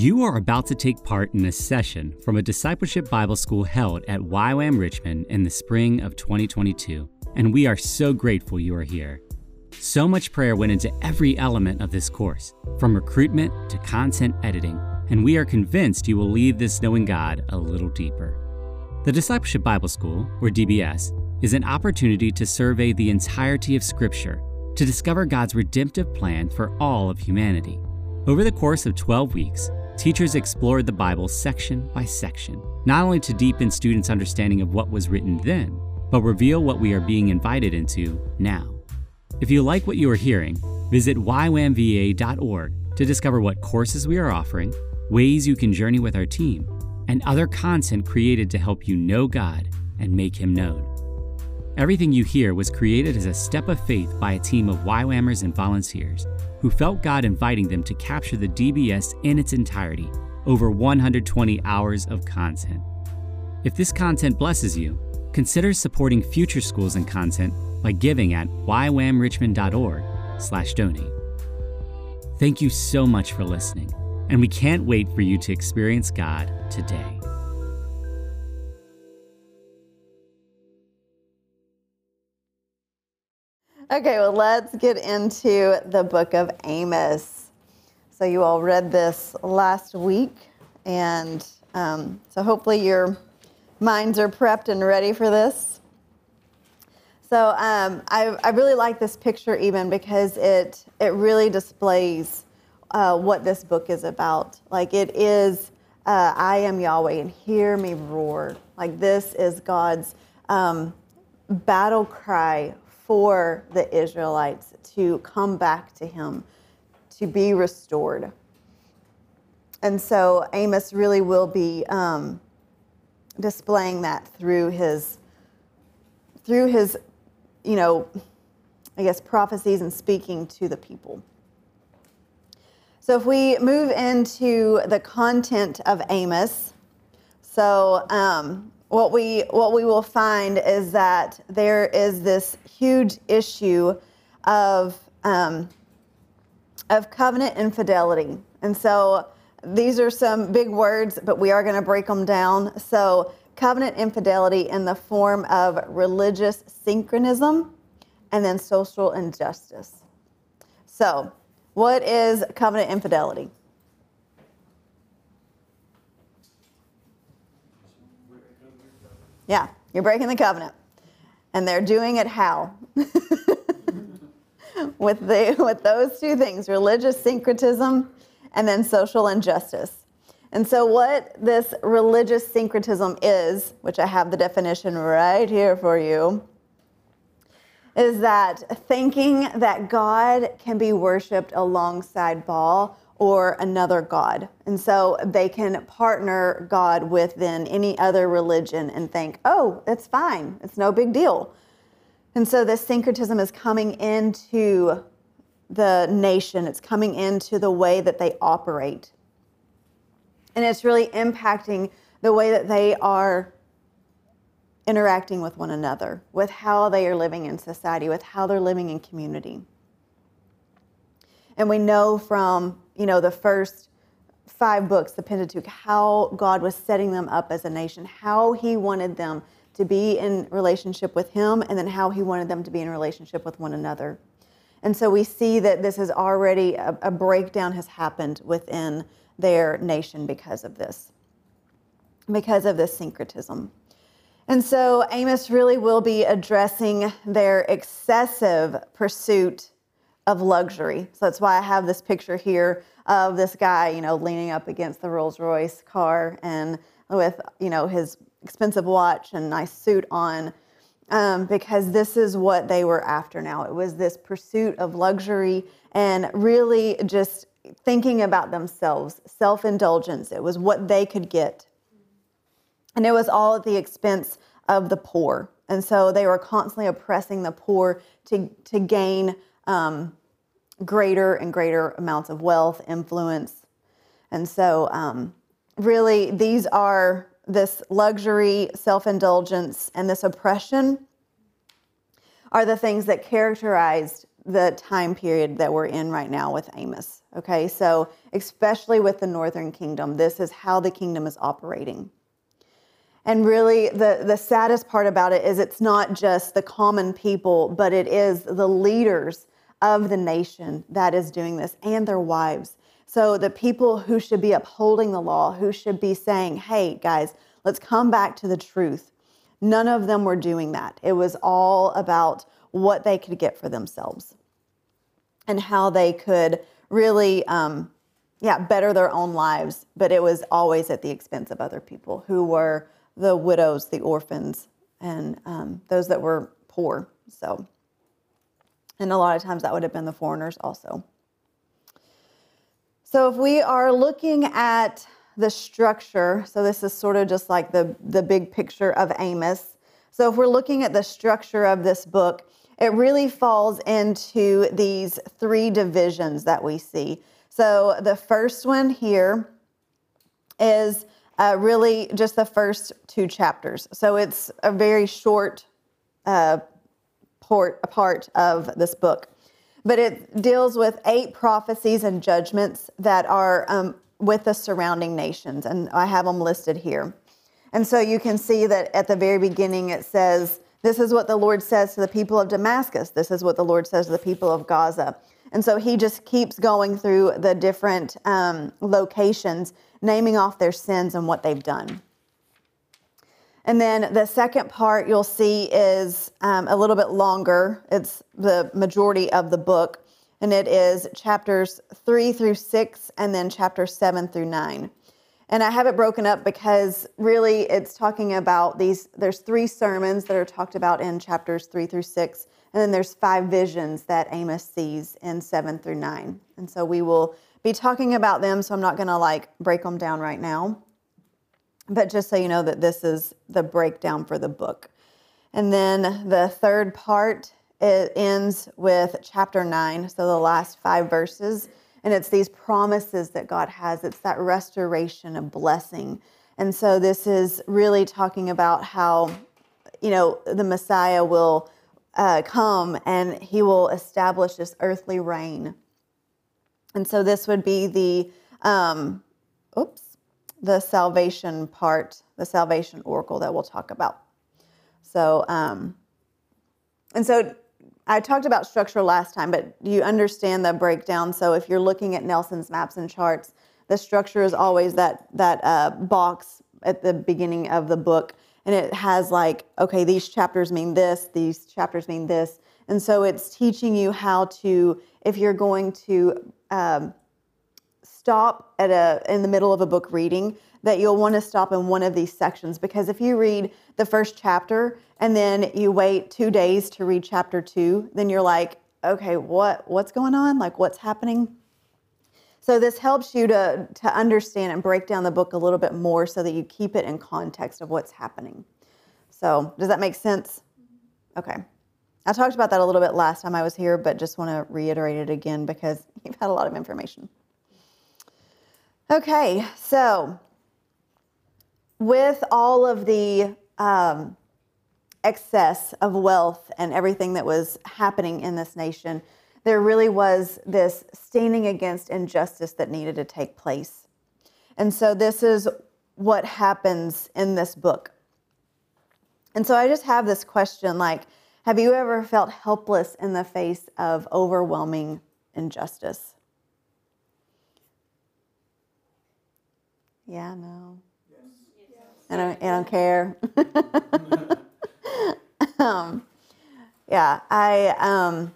You are about to take part in a session from a discipleship Bible school held at YWAM Richmond in the spring of 2022, and we are so grateful you are here. So much prayer went into every element of this course, from recruitment to content editing, and we are convinced you will leave this knowing God a little deeper. The Discipleship Bible School, or DBS, is an opportunity to survey the entirety of Scripture to discover God's redemptive plan for all of humanity. Over the course of 12 weeks, teachers explored the Bible section by section, not only to deepen students' understanding of what was written then, but reveal what we are being invited into now. If you like what you are hearing, visit ywamva.org to discover what courses we are offering, ways you can journey with our team, and other content created to help you know God and make Him known. Everything you hear was created as a step of faith by a team of YWAMers and volunteers who felt God inviting them to capture the DBS in its entirety, over 120 hours of content. If this content blesses you, consider supporting future schools and content by giving at ywamrichmond.org/donate. Thank you so much for listening, and we can't wait for you to experience God today. Okay, well, let's get into the book of Amos. So, you all read this last week, and um, so hopefully your minds are prepped and ready for this. So, um, I, I, really like this picture even because it, it really displays uh, what this book is about. Like, it is, uh, I am Yahweh, and hear me roar. Like, this is God's um, battle cry for the Israelites to come back to him, to be restored. And so Amos really will be um, displaying that through his, through his, you know, I guess prophecies and speaking to the people. So if we move into the content of Amos, so um, what we what we will find is that there is this huge issue of um, of covenant infidelity, and so these are some big words, but we are going to break them down. So covenant infidelity in the form of religious syncretism, and then social injustice. So, what is covenant infidelity? Yeah, you're breaking the covenant. And they're doing it how? with, the, with those two things religious syncretism and then social injustice. And so, what this religious syncretism is, which I have the definition right here for you, is that thinking that God can be worshiped alongside Baal or another God. And so they can partner God with then any other religion and think, oh, it's fine, it's no big deal. And so this syncretism is coming into the nation, it's coming into the way that they operate. And it's really impacting the way that they are interacting with one another, with how they are living in society, with how they're living in community. And we know from, you know, the first five books, the Pentateuch, how God was setting them up as a nation, how he wanted them to be in relationship with him, and then how he wanted them to be in relationship with one another. And so we see that this is already a, a breakdown has happened within their nation because of this, because of this syncretism. And so Amos really will be addressing their excessive pursuit of luxury. So that's why I have this picture here of this guy, you know, leaning up against the Rolls Royce car and with, you know, his expensive watch and nice suit on. Um, because this is what they were after now. It was this pursuit of luxury and really just thinking about themselves, self indulgence. It was what they could get. And it was all at the expense of the poor. And so they were constantly oppressing the poor to, to gain um, greater and greater amounts of wealth, influence. And so, um, really, these are this luxury, self indulgence, and this oppression are the things that characterized the time period that we're in right now with Amos. Okay, so especially with the northern kingdom, this is how the kingdom is operating. And really, the, the saddest part about it is it's not just the common people, but it is the leaders of the nation that is doing this and their wives. So the people who should be upholding the law, who should be saying, hey, guys, let's come back to the truth. None of them were doing that. It was all about what they could get for themselves and how they could really, um, yeah, better their own lives. But it was always at the expense of other people who were the widows, the orphans, and um, those that were poor. So, and a lot of times that would have been the foreigners also. So, if we are looking at the structure, so this is sort of just like the, the big picture of Amos. So, if we're looking at the structure of this book, it really falls into these three divisions that we see. So, the first one here is uh, really just the first two chapters. So it's a very short uh, port, part of this book. But it deals with eight prophecies and judgments that are um, with the surrounding nations. And I have them listed here. And so you can see that at the very beginning it says, This is what the Lord says to the people of Damascus. This is what the Lord says to the people of Gaza. And so he just keeps going through the different um, locations naming off their sins and what they've done. And then the second part you'll see is um, a little bit longer. It's the majority of the book, and it is chapters three through six, and then chapters seven through nine. And I have it broken up because really it's talking about these. There's three sermons that are talked about in chapters three through six, and then there's five visions that Amos sees in seven through nine. And so we will be talking about them, so I'm not going to like break them down right now. But just so you know that this is the breakdown for the book. And then the third part it ends with chapter 9, so the last 5 verses, and it's these promises that God has. It's that restoration of blessing. And so this is really talking about how you know the Messiah will uh, come and he will establish this earthly reign and so this would be the, um, oops, the salvation part, the salvation oracle that we'll talk about. So, um, and so I talked about structure last time, but you understand the breakdown. So if you're looking at Nelson's maps and charts, the structure is always that that uh, box at the beginning of the book, and it has like, okay, these chapters mean this, these chapters mean this, and so it's teaching you how to, if you're going to um, stop at a in the middle of a book reading that you'll want to stop in one of these sections because if you read the first chapter and then you wait two days to read chapter two, then you're like, okay, what what's going on? Like what's happening? So this helps you to to understand and break down the book a little bit more so that you keep it in context of what's happening. So does that make sense? Okay. I talked about that a little bit last time I was here, but just want to reiterate it again because you've had a lot of information. Okay, so with all of the um, excess of wealth and everything that was happening in this nation, there really was this standing against injustice that needed to take place. And so this is what happens in this book. And so I just have this question like, have you ever felt helpless in the face of overwhelming injustice? Yeah, no. Yes. yes. I don't, I don't care. um, yeah, I um,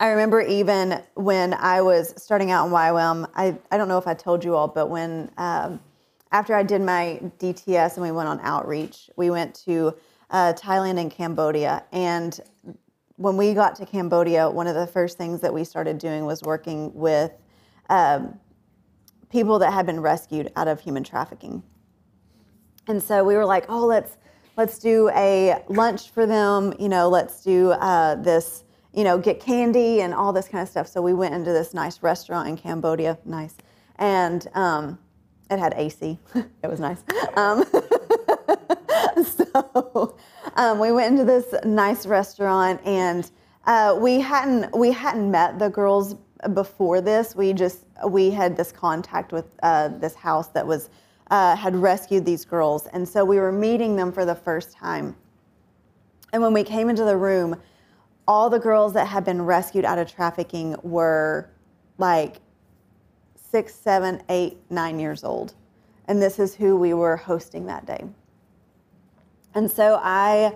I remember even when I was starting out in YWAM, I, I don't know if I told you all, but when um, after I did my DTS and we went on outreach, we went to uh, Thailand and Cambodia. And when we got to Cambodia, one of the first things that we started doing was working with um, people that had been rescued out of human trafficking. And so we were like, oh, let's let's do a lunch for them. You know, let's do uh, this. You know, get candy and all this kind of stuff. So we went into this nice restaurant in Cambodia, nice, and um, it had AC. it was nice. Um, so um, we went into this nice restaurant and Uh, we hadn't we hadn't met the girls before this. We just we had this contact with uh, this house that was uh, had rescued these girls, and so we were meeting them for the first time. And when we came into the room, all the girls that had been rescued out of trafficking were like six, seven, eight, nine years old, and this is who we were hosting that day. And so I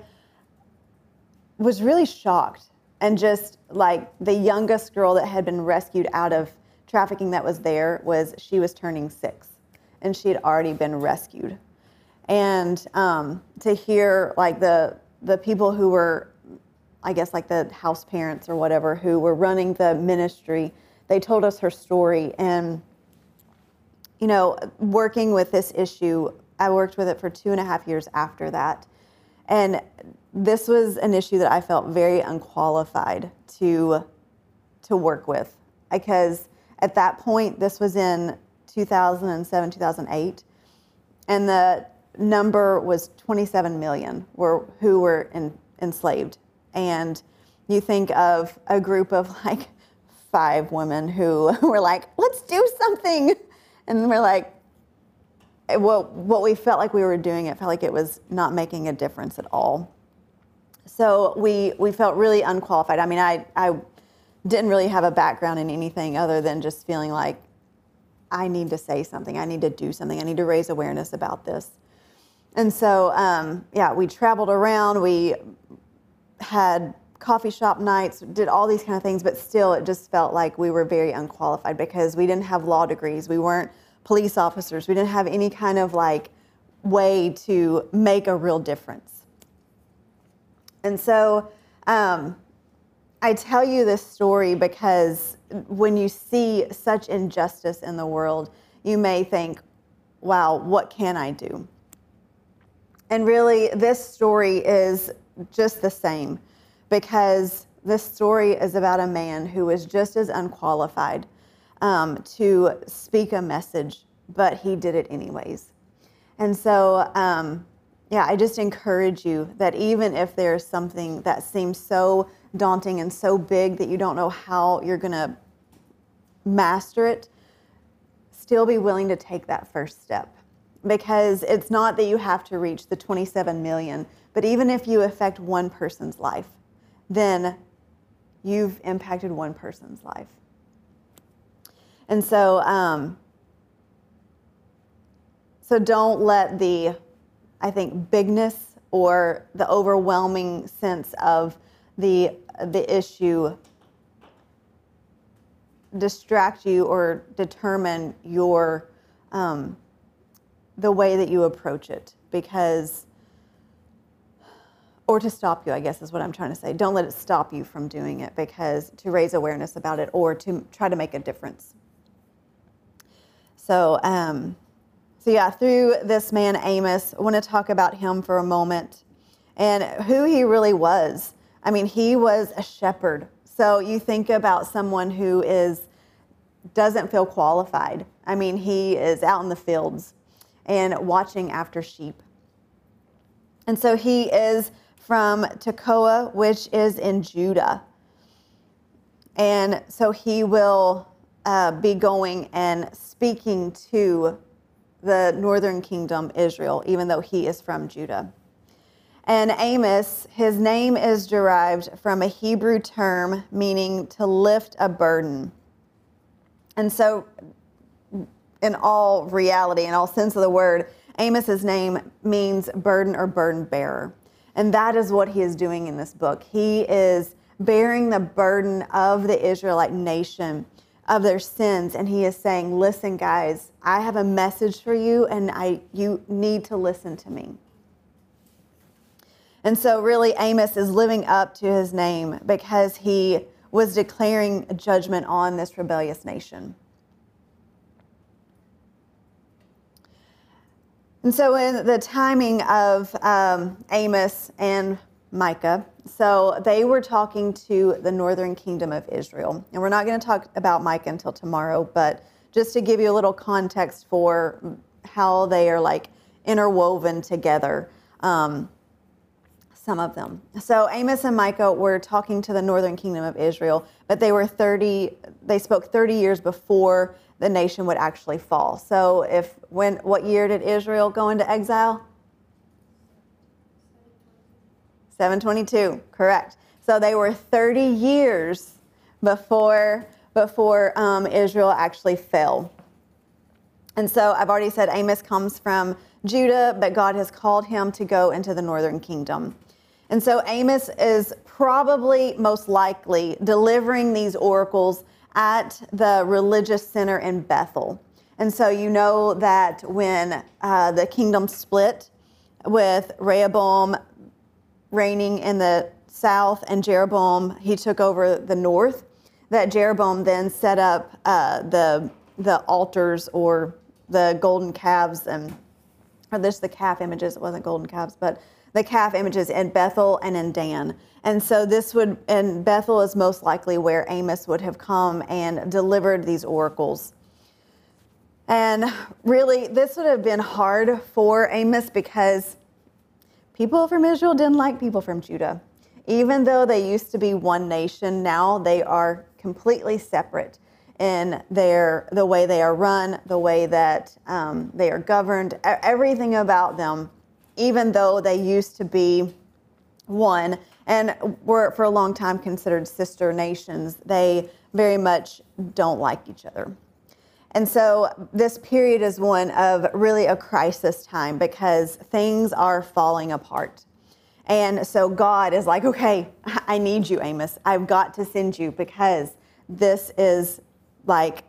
was really shocked and just like the youngest girl that had been rescued out of trafficking that was there was she was turning six. And she had already been rescued. And um, to hear like the the people who were i guess like the house parents or whatever who were running the ministry they told us her story. And you know working with this issue i worked with it for two and a half years after that and this was an issue that I felt very unqualified to to work with. Because at that point this was in 2007 2008 and the number was 27 million were who were in, enslaved. And you think of a group of like five women who were like let's do something. And we're like what what we felt like we were doing it felt like it was not making a difference at all so we we felt really unqualified. I mean, I I didn't really have a background in anything other than just feeling like I need to say something. I need to do something. I need to raise awareness about this. And so, um, yeah, we traveled around. We had coffee shop nights, did all these kind of things, but still, it just felt like we were very unqualified because we didn't have law degrees. We weren't police officers. We didn't have any kind of like way to make a real difference. And so um, I tell you this story because when you see such injustice in the world, you may think, wow, what can I do? And really, this story is just the same because this story is about a man who was just as unqualified um, to speak a message, but he did it anyways. And so um, yeah, I just encourage you that even if there's something that seems so daunting and so big that you don't know how you're going to master it, still be willing to take that first step. Because it's not that you have to reach the 27 million, but even if you affect one person's life, then you've impacted one person's life. And so, um, so don't let the I think, bigness or the overwhelming sense of the, the issue distract you or determine your um, the way that you approach it because or to stop you i guess is what i'm trying to say. Don't let it stop you from doing it because to raise awareness about it or to try to make a difference so um, so, yeah, through this man, Amos, I want to talk about him for a moment and who he really was. I mean, he was a shepherd. So, you think about someone who is doesn't feel qualified. I mean, he is out in the fields and watching after sheep. And so he is from Tekoa, which is in Judah. And so he will uh, be going and speaking to the northern kingdom, Israel, even though he is from Judah. And Amos, his name is derived from a Hebrew term meaning to lift a burden. And so, in all reality, in all sense of the word, Amos's name means burden or burden bearer. And that is what he is doing in this book. He is bearing the burden of the Israelite nation of their sins and he is saying listen guys i have a message for you and i you need to listen to me and so really amos is living up to his name because he was declaring judgment on this rebellious nation and so in the timing of um, amos and Micah. So they were talking to the northern kingdom of Israel. And we're not going to talk about Micah until tomorrow, but just to give you a little context for how they are like interwoven together. Um, some of them. So Amos and Micah were talking to the northern kingdom of Israel, but they were 30 they spoke 30 years before the nation would actually fall. So if when what year did Israel go into exile? 722, correct. So they were 30 years before before um, Israel actually fell. And so I've already said Amos comes from Judah, but God has called him to go into the northern kingdom. And so Amos is probably most likely delivering these oracles at the religious center in Bethel. And so you know that when uh, the kingdom split with Rehoboam reigning in the south and Jeroboam, he took over the north, that Jeroboam then set up uh, the, the altars or the golden calves and or this the calf images, it wasn't golden calves, but the calf images in Bethel and in Dan. And so this would, and Bethel is most likely where Amos would have come and delivered these oracles. And really, this would have been hard for Amos because people from Israel didn't like people from Judah. Even though they used to be one nation, now they are completely separate in their the way they are run, the way that um, they are governed, everything about them even though they used to be one and were for a long time considered sister nations, they very much don't like each other. And so this period is one of really a crisis time because things are falling apart. And so God is like, okay, I need you, Amos. I've got to send you because this is like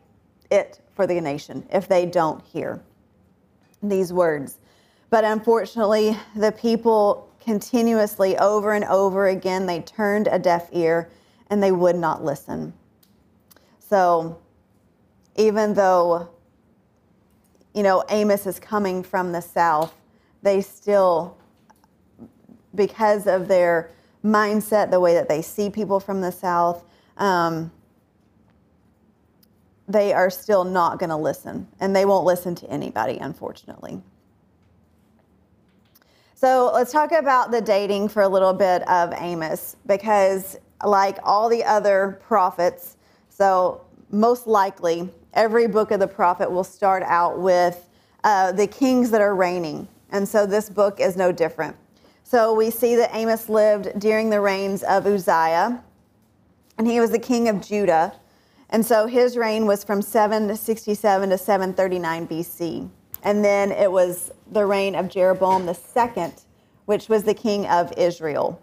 it for the nation if they don't hear these words. But unfortunately, the people continuously, over and over again, they turned a deaf ear and they would not listen. So even though, you know, Amos is coming from the south, they still, because of their mindset, the way that they see people from the south, um, they are still not going to listen. And they won't listen to anybody, unfortunately. So let's talk about the dating for a little bit of Amos because, like all the other prophets, so most likely every book of the prophet will start out with uh, the kings that are reigning. And so this book is no different. So we see that Amos lived during the reigns of Uzziah, and he was the king of Judah. And so his reign was from 767 to 739 BC. And then it was the reign of Jeroboam II, which was the king of Israel.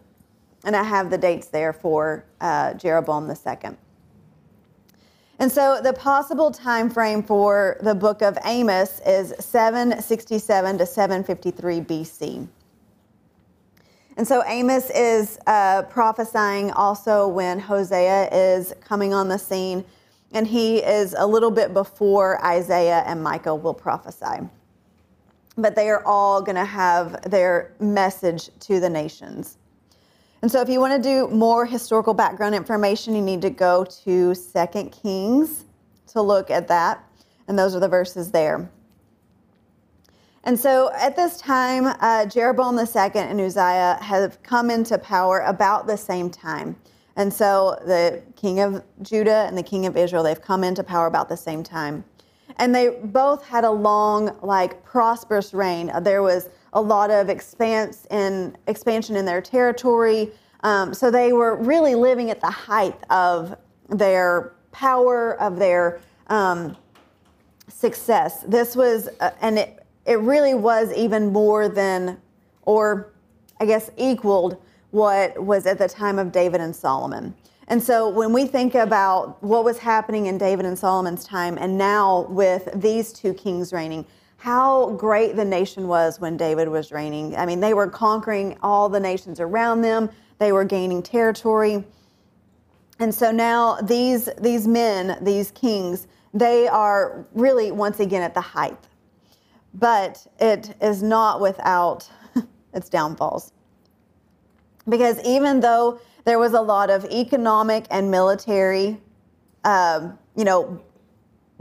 And I have the dates there for uh, Jeroboam II. And so the possible time frame for the book of Amos is 767 to 753 BC. And so Amos is uh, prophesying also when Hosea is coming on the scene and he is a little bit before Isaiah and Micah will prophesy. But they are all going to have their message to the nations. And so if you want to do more historical background information, you need to go to Second Kings to look at that. And those are the verses there. And so at this time, uh, Jeroboam II and Uzziah have come into power about the same time. And so the king of Judah and the king of Israel, they've come into power about the same time. And they both had a long, like, prosperous reign. There was a lot of expanse in, expansion in their territory. Um, so they were really living at the height of their power, of their um, success. This was, uh, and it, it really was even more than, or I guess equaled what was at the time of David and Solomon. And so when we think about what was happening in David and Solomon's time and now with these two kings reigning, how great the nation was when David was reigning. I mean, they were conquering all the nations around them, they were gaining territory. And so now these, these men, these kings, they are really once again at the height. But it is not without its downfalls. Because even though there was a lot of economic and military, um, you know,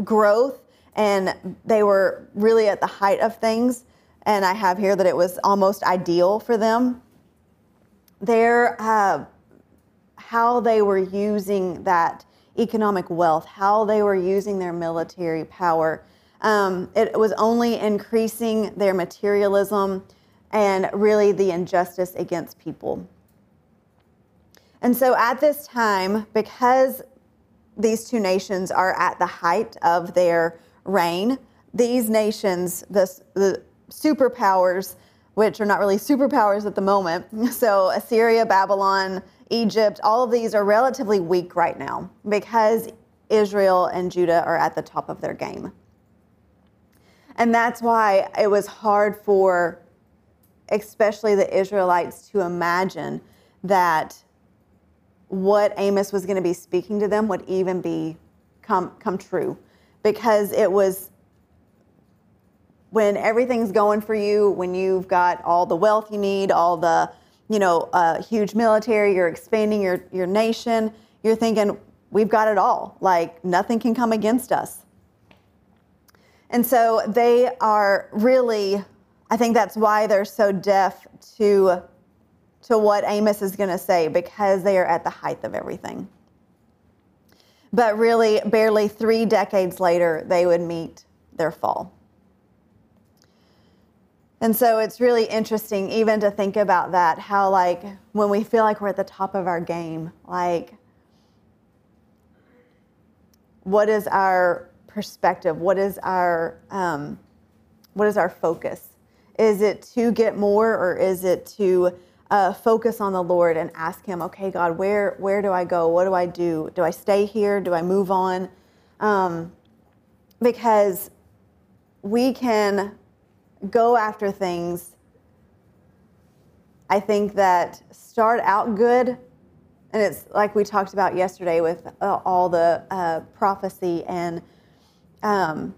growth, and they were really at the height of things. And I have here that it was almost ideal for them. their uh, how they were using that economic wealth, how they were using their military power. Um, it was only increasing their materialism and really the injustice against people. And so at this time, because these two nations are at the height of their reign, these nations, the, the superpowers, which are not really superpowers at the moment, so Assyria, Babylon, Egypt, all of these are relatively weak right now because Israel and Judah are at the top of their game. And that's why it was hard for especially the Israelites to imagine that what Amos was going to be speaking to them would even be come come true because it was when everything's going for you when you've got all the wealth you need all the you know uh, huge military you're expanding your your nation you're thinking we've got it all like nothing can come against us and so they are really i think that's why they're so deaf to to what Amos is going to say because they are at the height of everything. But really, barely three decades later, they would meet their fall. And so it's really interesting even to think about that how, like, when we feel like we're at the top of our game, like, what is our perspective? What is our, um, what is our focus? Is it to get more or is it to uh, focus on the Lord and ask Him, okay, God, where where do I go? What do I do? Do I stay here? Do I move on? Um, because we can go after things. I think that start out good, and it's like we talked about yesterday with uh, all the uh, prophecy and um,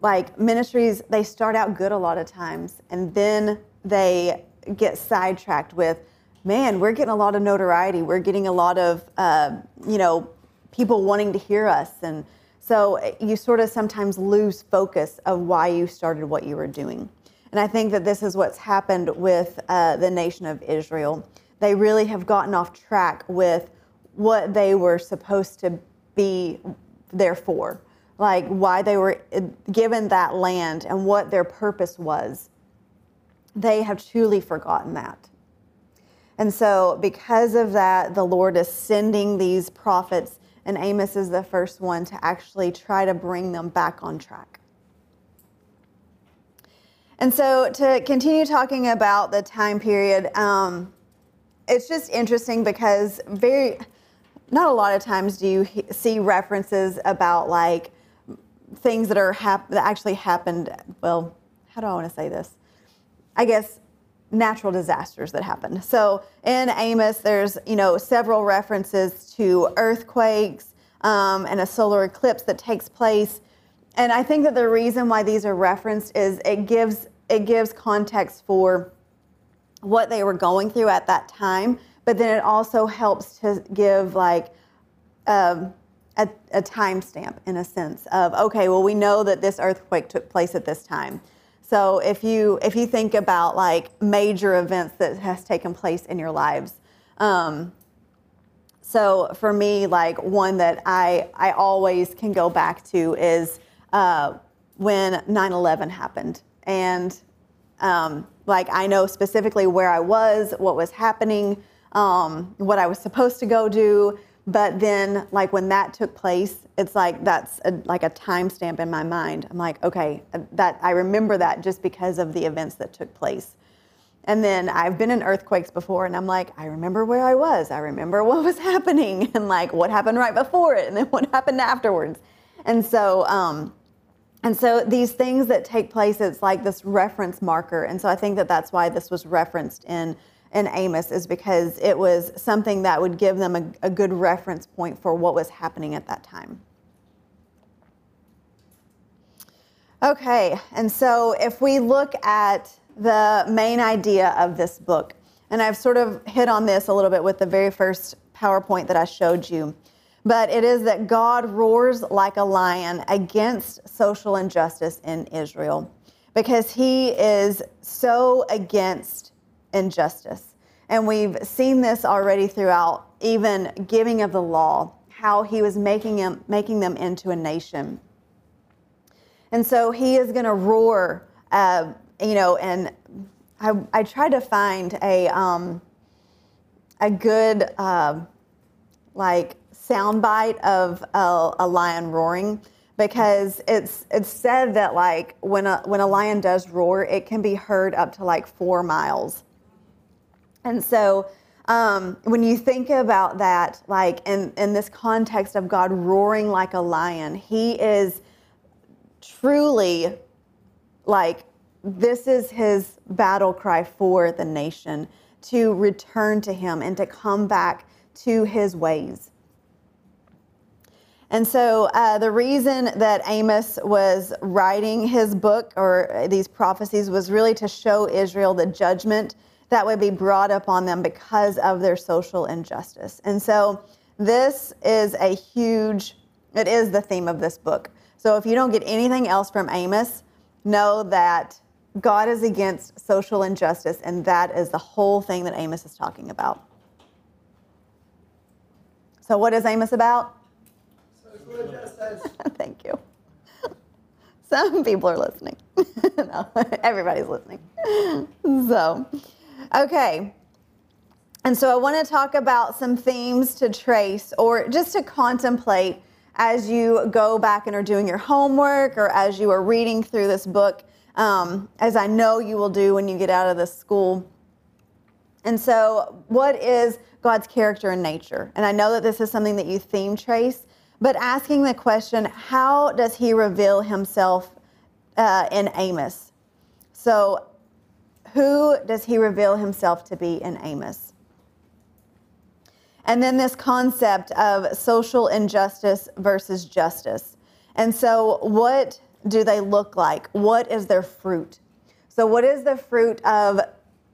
like ministries. They start out good a lot of times, and then they get sidetracked with, man, we're getting a lot of notoriety. We're getting a lot of, uh, you know, people wanting to hear us. And so eh, you sort of sometimes lose focus of why you started what you were doing. And I think that this is what's happened with uh, the nation of Israel. They really have gotten off track with what they were supposed to be there for, like why they were eh, given that land and what their purpose was they have truly forgotten that. And so, because of that, the Lord is sending these prophets, and Amos is the first one to actually try to bring them back on track. And so, to continue talking about the time period, um, it's just interesting because very, not a lot of times do you see references about like things that are hap- that actually happened. Well, how do I want to say this? I guess, natural disasters that happen. So in Amos, there's you know several references to earthquakes um, and a solar eclipse that takes place. And I think that the reason why these are referenced is it gives it gives context for what they were going through at that time, but then it also helps to give like um, a, a timestamp in a sense of okay, well we know that this earthquake took place at this time. So if you if you think about like major events that has taken place in your lives, um, so for me, like one that I I always can go back to is uh, when 9/11 happened, and um, like I know specifically where I was, what was happening, um, what I was supposed to go do. But then, like when that took place, it's like that's a, like a timestamp in my mind. I'm like, okay, that I remember that just because of the events that took place. And then I've been in earthquakes before, and I'm like, I remember where I was. I remember what was happening, and like what happened right before it, and then what happened afterwards. And so, um, and so these things that take place, it's like this reference marker. And so I think that that's why this was referenced in in Amos is because it was something that would give them a, a good reference point for what was happening at that time. Okay, and so if we look at the main idea of this book, and I've sort of hit on this a little bit with the very first PowerPoint that I showed you, but it is that God roars like a lion against social injustice in Israel because he is so against injustice. And we've seen this already throughout even giving of the law, how he was making them, making them into a nation. And so he is going to roar, uh, you know, and I, I tried to find a, um, a good, uh, like, soundbite of a, a lion roaring because it's it's said that like when a when a lion does roar, it can be heard up to like four miles. And so um, when you think about that, like in in this context of God roaring like a lion, He is truly like this is His battle cry for the nation to return to Him and to come back to His ways. And so uh, the reason that Amos was writing his book or these prophecies was really to show Israel the judgment that would be brought up on them because of their social injustice. And so this is a huge, it is the theme of this book. So if you don't get anything else from Amos, know that God is against social injustice, and that is the whole thing that Amos is talking about. So, what is Amos about? Thank you. Some people are listening. no, everybody's listening. So, okay. And so I want to talk about some themes to trace or just to contemplate as you go back and are doing your homework or as you are reading through this book, um, as I know you will do when you get out of this school. And so, what is God's character and nature? And I know that this is something that you theme trace, but asking the question, how does he reveal himself uh, in Amos? So, who does he reveal himself to be in Amos? And then this concept of social injustice versus justice. And so, what do they look like? What is their fruit? So, what is the fruit of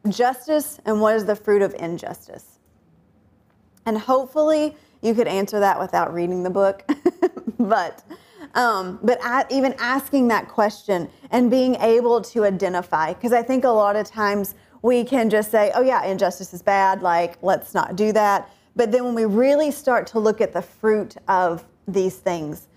justice and what is the fruit of injustice? And hopefully, you could answer that without reading the book, but um, but at, even asking that question and being able to identify, because I think a lot of times we can just say, "Oh yeah, injustice is bad. Like let's not do that." But then when we really start to look at the fruit of these things,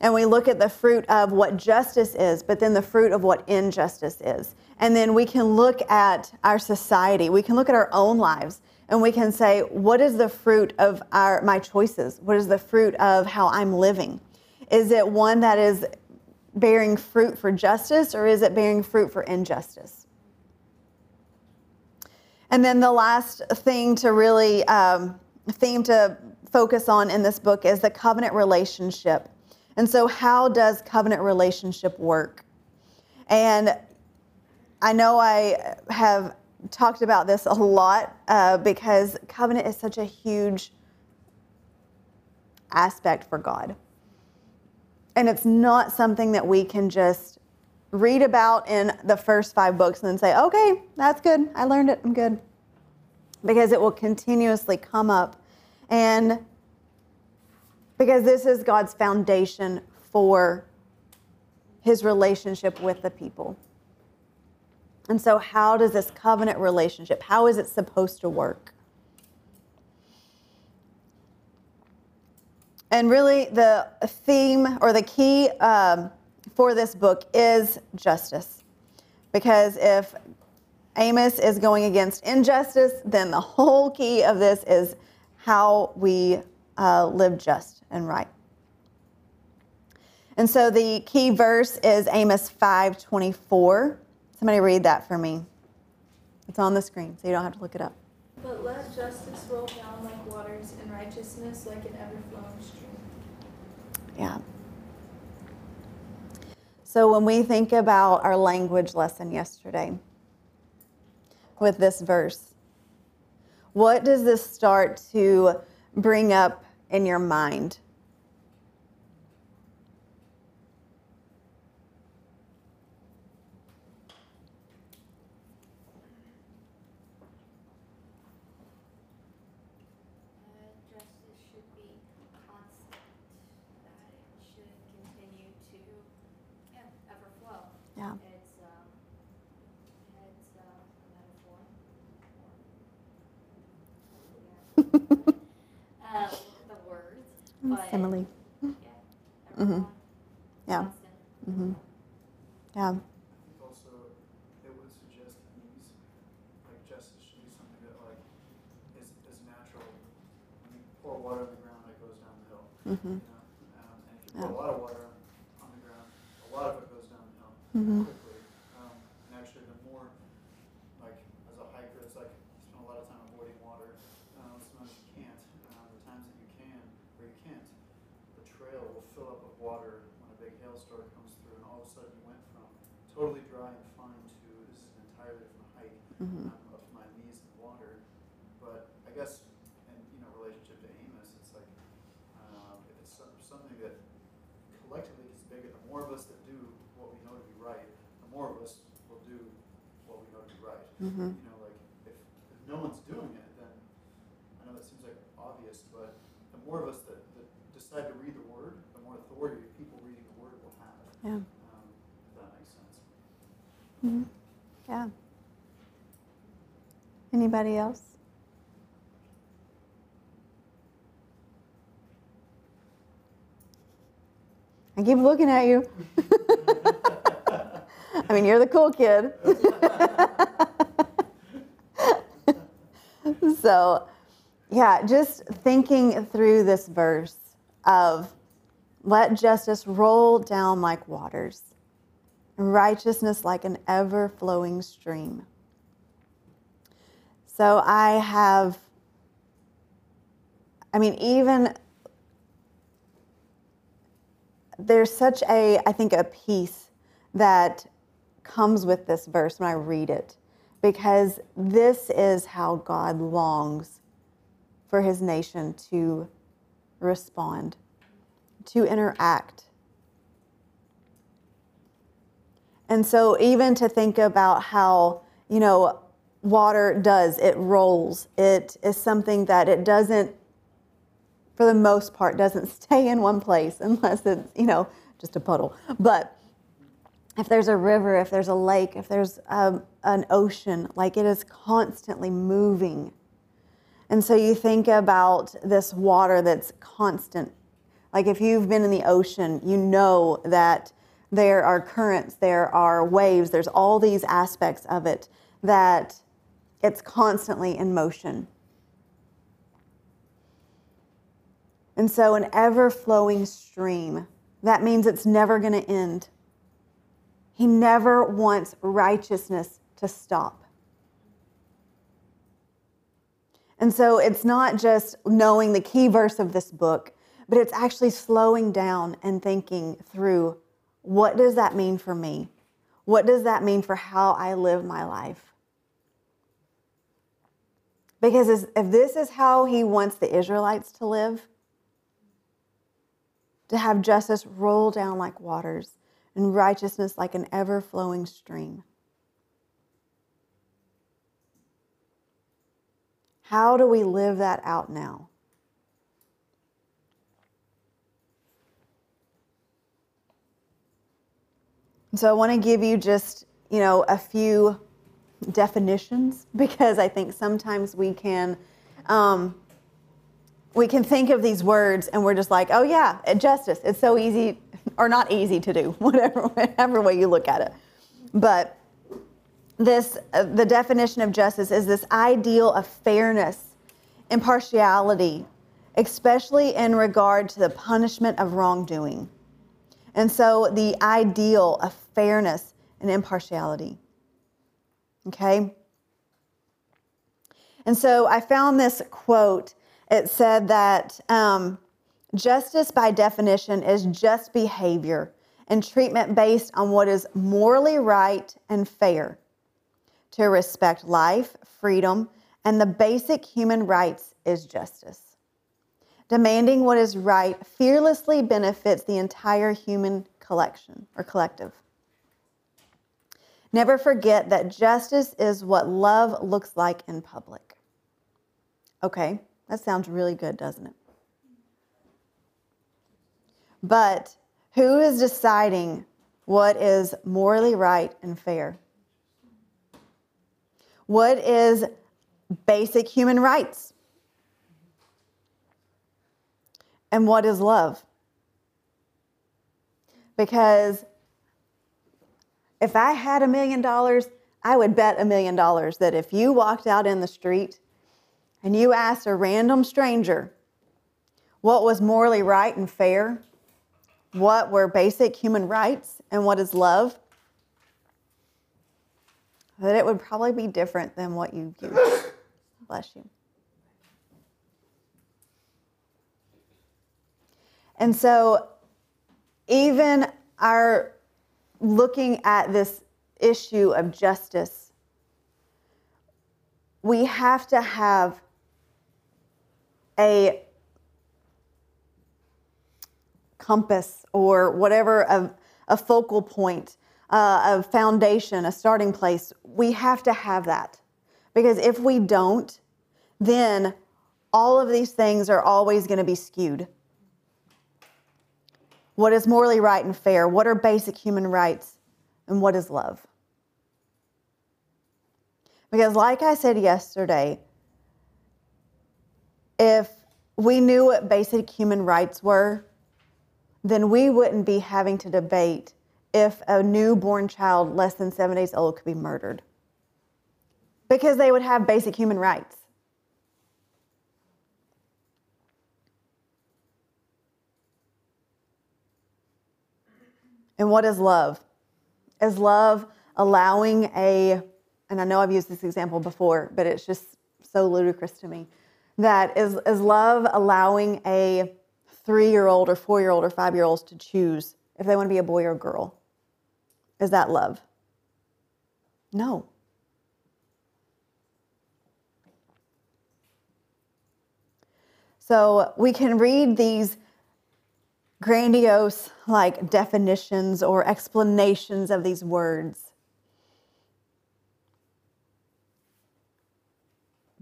and we look at the fruit of what justice is, but then the fruit of what injustice is, and then we can look at our society, we can look at our own lives and we can say, what is the fruit of our my choices? What is the fruit of how I'm living? Is it one that is bearing fruit for justice or is it bearing fruit for injustice? And then the last thing to really um, theme to focus on in this book is the covenant relationship. And so, how does covenant relationship work? And I know I have talked about this a lot uh, because covenant is such a huge aspect for God. And it's not something that we can just read about in the first five books and then say, okay, that's good. I learned it. I'm good. Because it will continuously come up. And because this is God's foundation for his relationship with the people. And so, how does this covenant relationship, how is it supposed to work? And really, the theme or the key um, for this book is justice. Because if Amos is going against injustice, then the whole key of this is how we uh, live just and right. And so the key verse is Amos 5:24. Somebody read that for me. It's on the screen, so you don't have to look it up. But let justice roll down like waters and righteousness like an ever flowing stream. Yeah. So when we think about our language lesson yesterday with this verse, what does this start to bring up in your mind? Is natural. When you pour water on the ground, it goes down the hill. Mm-hmm. You know? um, and if you pour Yeah. a lot of water on the ground, a lot of it goes down the hill Mm-hmm. quickly. Um, and actually, the more like as a hiker, it's like you spend a lot of time avoiding water. Um, sometimes you can't. Um, the times that you can or you can't, the trail will fill up with water when a big hailstorm comes through, and all of a sudden you went from totally dry and fine to this is an entirely different hike Mm-hmm. um, up to my knees in water. But I guess in you know relationship to Amos, it's like um, if it's some, something that collectively gets bigger, the more of us that do what we know to be right, the more of us will do what we know to be right. Mm-hmm. You know, like if, if no one's doing it, then I know that seems like obvious, but the more of us that, that decide to read the word, the more authority people reading the word will have. Yeah. Um, if that makes sense. Mm-hmm. Yeah. Anybody else? I keep looking at you. I mean, you're the cool kid. so, yeah, just thinking through this verse of let justice roll down like waters, righteousness like an ever flowing stream. So, I have, I mean, even there's such a, I think, a peace that comes with this verse when I read it, because this is how God longs for his nation to respond, to interact. And so, even to think about how, you know, water does, it rolls, it is something that it doesn't for the most part, doesn't stay in one place unless it's, you know, just a puddle. But if there's a river, if there's a lake, if there's um, an ocean, like it is constantly moving. And so you think about this water that's constant. Like if you've been in the ocean, you know that there are currents, there are waves, there's all these aspects of it that it's constantly in motion. And so, an ever flowing stream, that means it's never going to end. He never wants righteousness to stop. And so, it's not just knowing the key verse of this book, but it's actually slowing down and thinking through what does that mean for me? What does that mean for how I live my life? Because if this is how he wants the Israelites to live, to have justice roll down like waters and righteousness like an ever flowing stream. How do we live that out now? So I want to give you just, you know, a few definitions because I think sometimes we can um, we can think of these words and we're just like, oh yeah, justice. It's so easy or not easy to do, whatever, whatever way you look at it. But this, uh, the definition of justice is this ideal of fairness, impartiality, especially in regard to the punishment of wrongdoing. And so the ideal of fairness and impartiality. Okay? And so I found this quote it said that um, justice, by definition, is just behavior and treatment based on what is morally right and fair. To respect life, freedom, and the basic human rights is justice. Demanding what is right fearlessly benefits the entire human collection or collective. Never forget that justice is what love looks like in public. Okay, that sounds really good, doesn't it? But who is deciding what is morally right and fair? What is basic human rights? And what is love? Because if I had a million dollars, I would bet a million dollars that if you walked out in the street and you asked a random stranger what was morally right and fair, what were basic human rights, and what is love, that it would probably be different than what you use. Bless you. And so, even our looking at this issue of justice, we have to have a compass or whatever, a, a focal point, uh, a foundation, a starting place. We have to have that. Because if we don't, then all of these things are always going to be skewed. What is morally right and fair? What are basic human rights? And what is love? Because, like I said yesterday, if we knew what basic human rights were, then we wouldn't be having to debate if a newborn child less than seven days old could be murdered. Because they would have basic human rights. And what is love? Is love allowing a, and I know I've used this example before, but it's just so ludicrous to me, that is, is love allowing a three year old or four year old or five year olds to choose if they want to be a boy or a girl? Is that love? No. So we can read these grandiose like definitions or explanations of these words.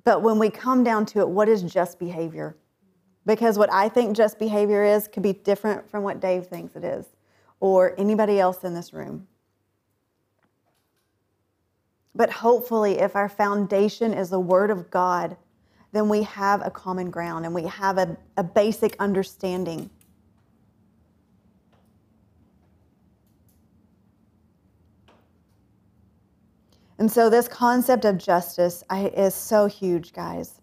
But when we come down to it, what is just behavior? Because what I think just behavior is could be different from what Dave thinks it is or anybody else in this room. But hopefully, if our foundation is the Word of God, then we have a common ground and we have a, a basic understanding. And so, this concept of justice is so huge, guys.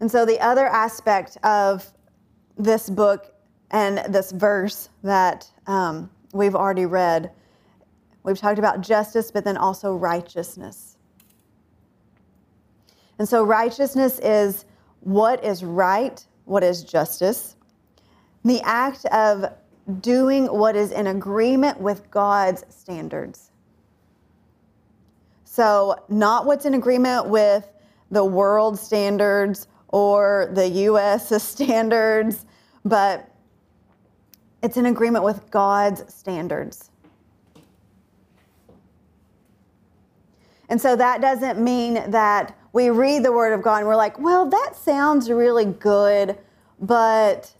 And so, the other aspect of this book and this verse that um, we've already read, we've talked about justice, but then also righteousness. And so, righteousness is what is right, what is justice, the act of doing what is in agreement with God's standards. So, not what's in agreement with the world standards or the US standards, but it's in agreement with God's standards. And so that doesn't mean that we read the Word of God and we're like, well, that sounds really good, but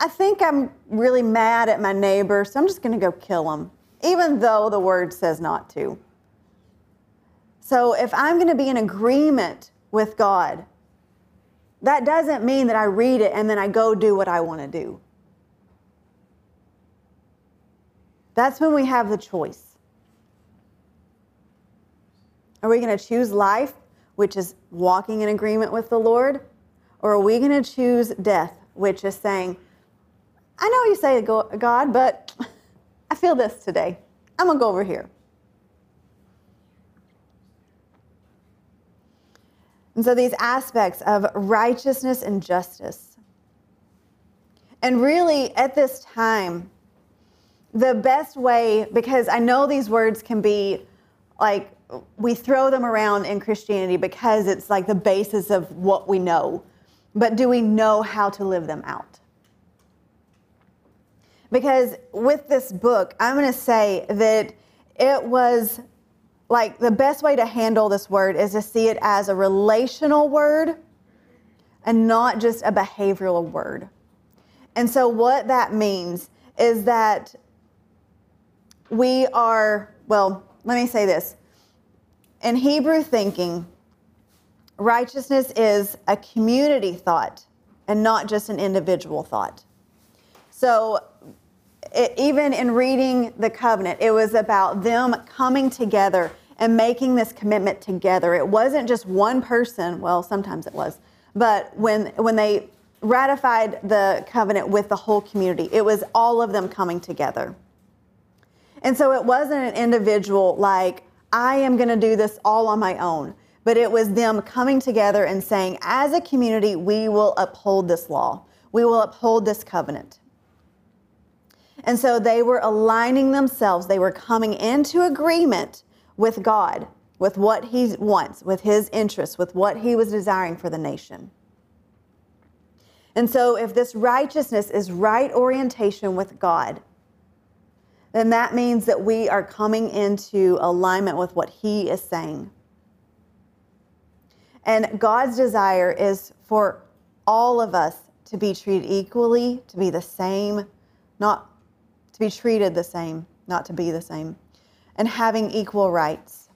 I think I'm really mad at my neighbor, so I'm just going to go kill him, even though the Word says not to. So if I'm going to be in agreement with God. That doesn't mean that I read it and then I go do what I want to do. That's when we have the choice. Are we going to choose life, which is walking in agreement with the Lord? Or are we going to choose death, which is saying, I know you say God, but I feel this today. I'm going to go over here. And so these aspects of righteousness and justice. And really, at this time, the best way, because I know these words can be like, we throw them around in Christianity because it's like the basis of what we know. But do we know how to live them out? Because with this book, I'm going to say that it was like the best way to handle this word is to see it as a relational word and not just a behavioral word. And so, what that means is that we are, well, let me say this. in Hebrew thinking, righteousness is a community thought and not just an individual thought. So, it, even in reading the covenant, it was about them coming together and making this commitment together. It wasn't just one person, well, sometimes it was, but when, when they ratified the covenant with the whole community, it was all of them coming together. And so it wasn't an individual like, I am going to do this all on my own, but it was them coming together and saying, as a community, we will uphold this law, we will uphold this covenant. And so they were aligning themselves, they were coming into agreement with God, with what He wants, with His interests, with what He was desiring for the nation. And so, if this righteousness is right orientation with God, then that means that we are coming into alignment with what He is saying. And God's desire is for all of us to be treated equally, to be the same, not to be treated the same, not to be the same, and having equal rights.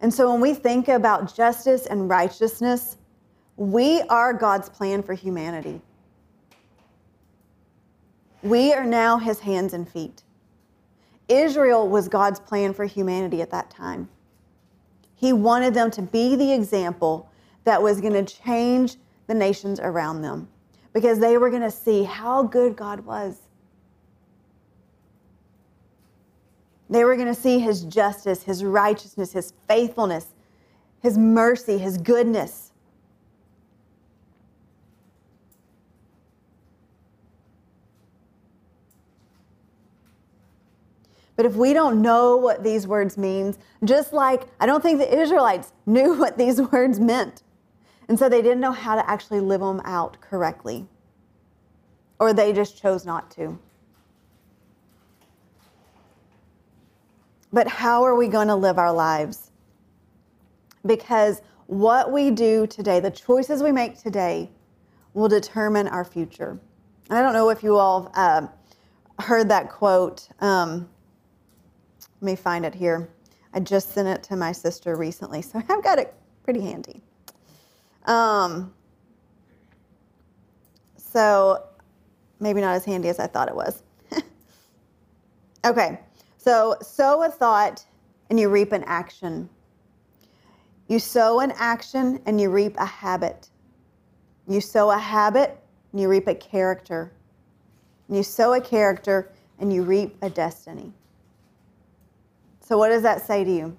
And so when we think about justice and righteousness, we are God's plan for humanity. We are now his hands and feet. Israel was God's plan for humanity at that time. He wanted them to be the example that was going to change the nations around them because they were going to see how good God was. They were going to see his justice, his righteousness, his faithfulness, his mercy, his goodness. But if we don't know what these words mean, just like I don't think the Israelites knew what these words meant. And so they didn't know how to actually live them out correctly. Or they just chose not to. But how are we going to live our lives? Because what we do today, the choices we make today, will determine our future. I don't know if you all uh, heard that quote. Um, let me find it here. I just sent it to my sister recently, so I've got it pretty handy. Um, so maybe not as handy as I thought it was. okay, so sow a thought and you reap an action. You sow an action and you reap a habit. You sow a habit and you reap a character. You sow a character and you reap a destiny. So, what does that say to you?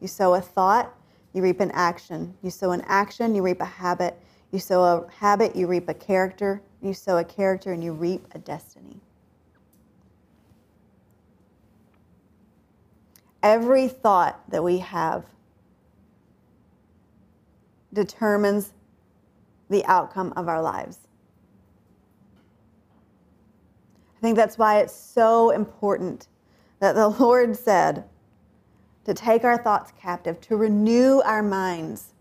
You sow a thought, you reap an action. You sow an action, you reap a habit. You sow a habit, you reap a character. You sow a character, and you reap a destiny. Every thought that we have determines the outcome of our lives. I think that's why it's so important that the Lord said to take our thoughts captive, to renew our minds.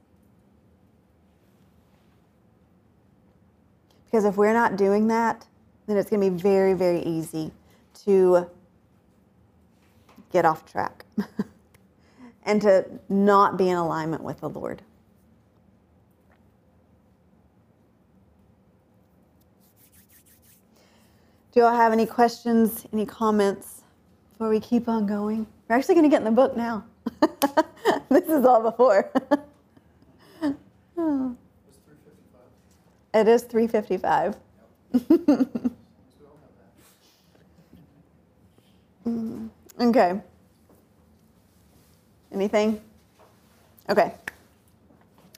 Because if we're not doing that, then it's going to be very, very easy to get off track and to not be in alignment with the Lord. Do you all have any questions, any comments before we keep on going? We're actually going to get in the book now. this is all before. oh. It is 355. Mm, okay. Anything? Okay.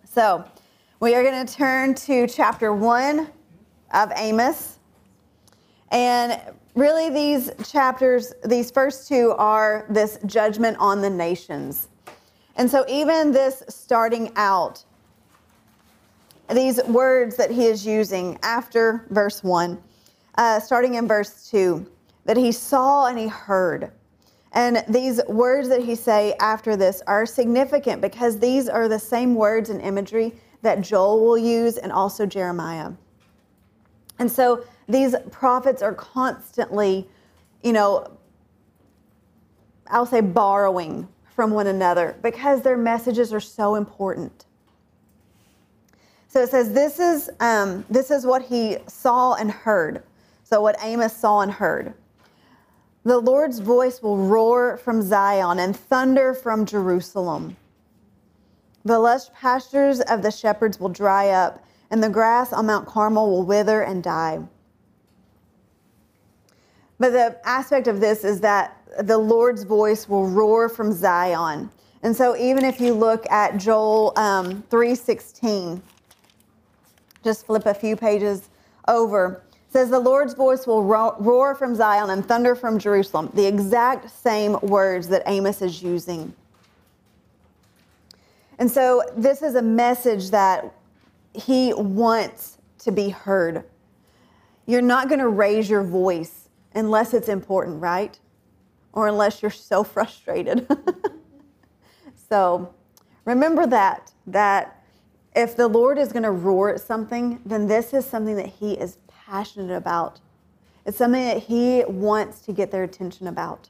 So we are going to turn to chapter 1 of Amos. And really, these chapters, these first two are this judgment on the nations. And so, even this starting out, these words that he is using after verse 1, uh, starting in verse 2, that he saw and he heard. And these words that he say after this are significant because these are the same words and imagery that Joel will use and also Jeremiah. And so these prophets are constantly you know, I'll say borrowing from one another because their messages are so important. So it says, this is, um, this is what he saw and heard. So, what Amos saw and heard. The Lord's voice will roar from Zion and thunder from Jerusalem. The lush pastures of the shepherds will dry up, and the grass on Mount Carmel will wither and die. But the aspect of this is that the Lord's voice will roar from Zion. And so even if you look at Joel um, 3.16, just flip a few pages over, says the Lord's voice will roar from Zion and thunder from Jerusalem. The exact same words that Amos is using. And so this is a message that he wants to be heard. You're not going to raise your voice unless it's important, right? Or unless you're so frustrated. so remember that, that if the Lord is going to roar at something, then this is something that he is passionate about. It's something that he wants to get their attention about.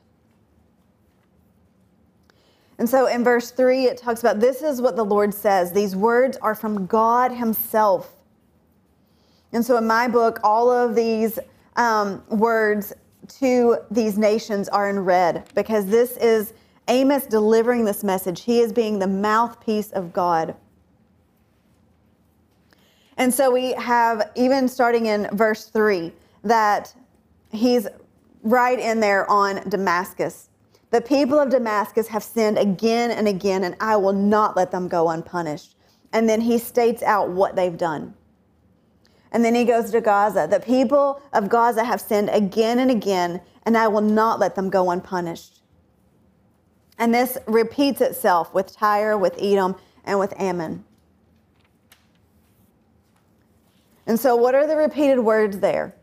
And so in verse 3, it talks about this is what the Lord says. These words are from God Himself. And so in my book, all of these um, words to these nations are in red because this is Amos delivering this message. He is being the mouthpiece of God. And so we have, even starting in verse 3, that he's right in there on Damascus. The people of Damascus have sinned again and again, and I will not let them go unpunished. And then he states out what they've done. And then he goes to Gaza. The people of Gaza have sinned again and again, and I will not let them go unpunished. And this repeats itself with Tyre, with Edom, and with Ammon. And so, what are the repeated words there?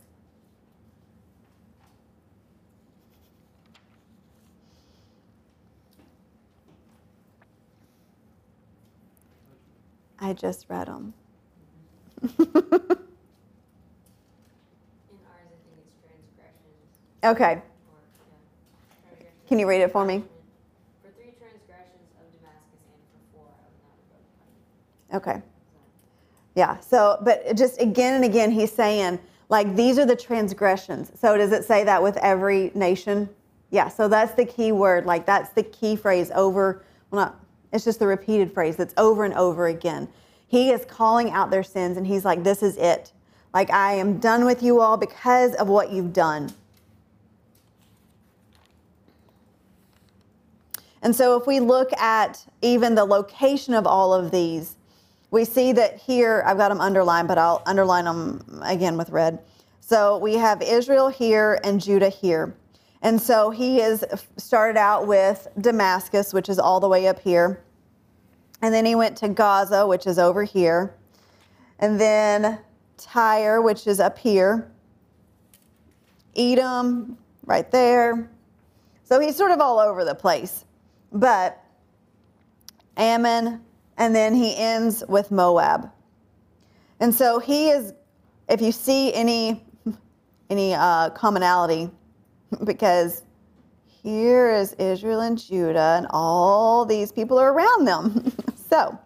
I just read them. okay. Can you read it for me? For three transgressions of Damascus and for four, I would not Okay. Yeah. So, but just again and again, he's saying, like, these are the transgressions. So, does it say that with every nation? Yeah. So, that's the key word. Like, that's the key phrase over, well, not it's just the repeated phrase that's over and over again. He is calling out their sins and he's like, This is it. Like, I am done with you all because of what you've done. And so, if we look at even the location of all of these, we see that here, I've got them underlined, but I'll underline them again with red. So, we have Israel here and Judah here. And so he is started out with Damascus, which is all the way up here. And then he went to Gaza, which is over here. And then Tyre, which is up here. Edom, right there. So he's sort of all over the place. But Ammon, and then he ends with Moab. And so he is, if you see any, any uh, commonality because here is Israel and Judah, and all these people are around them. so,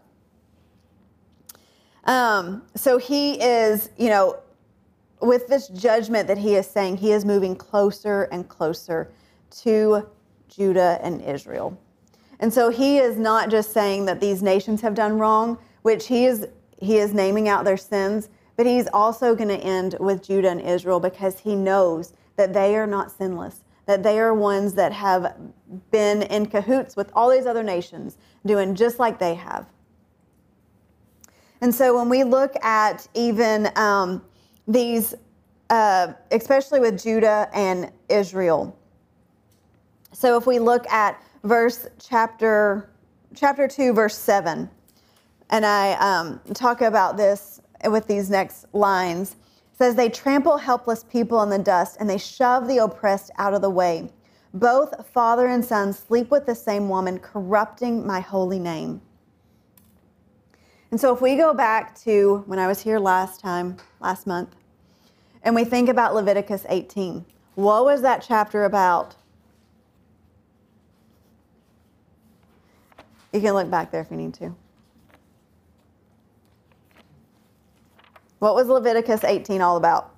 um, so he is, you know, with this judgment that he is saying, he is moving closer and closer to Judah and Israel. And so he is not just saying that these nations have done wrong, which he is he is naming out their sins, but he's also going to end with Judah and Israel because he knows that they are not sinless, that they are ones that have been in cahoots with all these other nations, doing just like they have. And so when we look at even um, these, uh, especially with Judah and Israel, so if we look at verse chapter chapter 2 verse 7 and i um, talk about this with these next lines says they trample helpless people in the dust and they shove the oppressed out of the way. Both father and son sleep with the same woman, corrupting my holy name. And so if we go back to when I was here last time, last month, and we think about Leviticus 18, What was that chapter about? You can look back there if you need to. What was Leviticus 18 all about?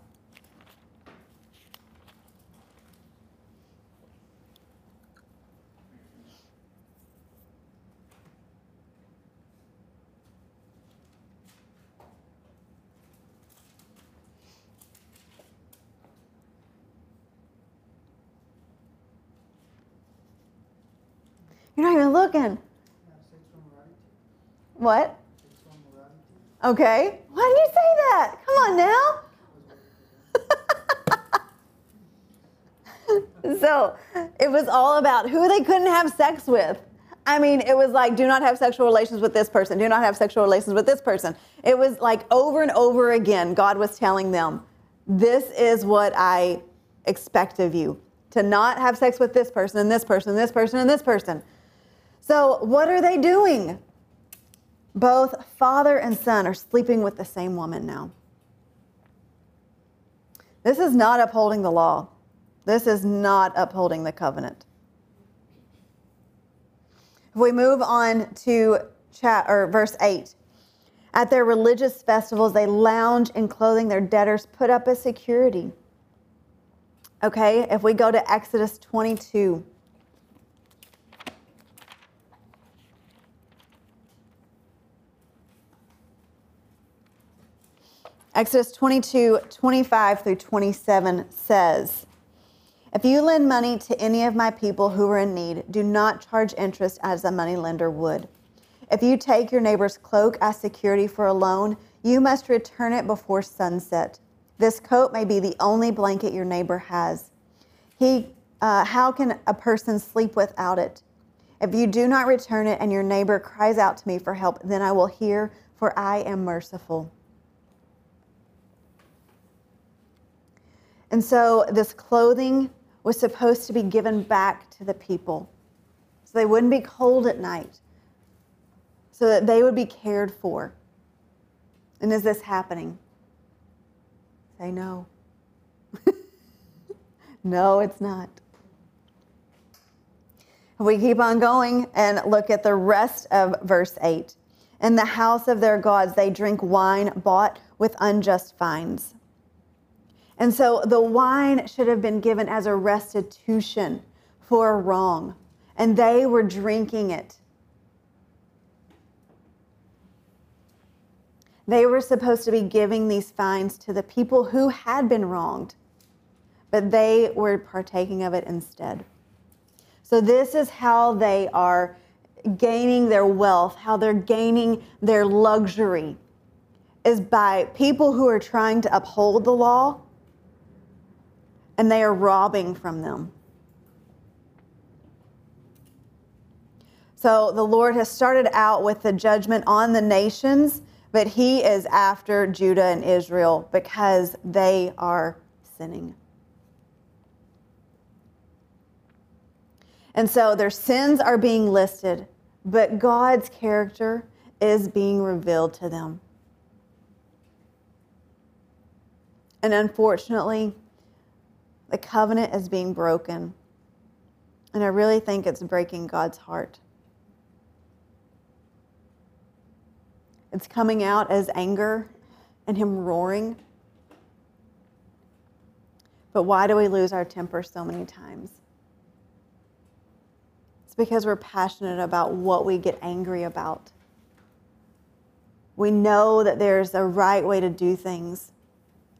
You're not even looking. What? Okay. Why did you say that? Come on now. so it was all about who they couldn't have sex with. I mean, it was like, do not have sexual relations with this person, do not have sexual relations with this person. It was like over and over again, God was telling them, this is what I expect of you to not have sex with this person and this person and this person and this person. So, what are they doing? Both father and son are sleeping with the same woman now. This is not upholding the law. This is not upholding the covenant. If we move on to chat or verse 8. At their religious festivals, they lounge in clothing their debtors put up as security. Okay, if we go to Exodus 22. Exodus 22, 25 through 27 says, If you lend money to any of my people who are in need, do not charge interest as a moneylender would. If you take your neighbor's cloak as security for a loan, you must return it before sunset. This coat may be the only blanket your neighbor has. He, uh, how can a person sleep without it? If you do not return it and your neighbor cries out to me for help, then I will hear, for I am merciful. And so this clothing was supposed to be given back to the people so they wouldn't be cold at night, so that they would be cared for. And is this happening? Say no. no, it's not. We keep on going and look at the rest of verse 8. In the house of their gods, they drink wine bought with unjust fines. And so the wine should have been given as a restitution for a wrong, and they were drinking it. They were supposed to be giving these fines to the people who had been wronged, but they were partaking of it instead. So, this is how they are gaining their wealth, how they're gaining their luxury, is by people who are trying to uphold the law and they are robbing from them. So the Lord has started out with the judgment on the nations, but He is after Judah and Israel because they are sinning. And so their sins are being listed, but God's character is being revealed to them. And unfortunately, the covenant is being broken. And I really think it's breaking God's heart. It's coming out as anger and Him roaring. But why do we lose our temper so many times? It's because we're passionate about what we get angry about. We know that there's a right way to do things,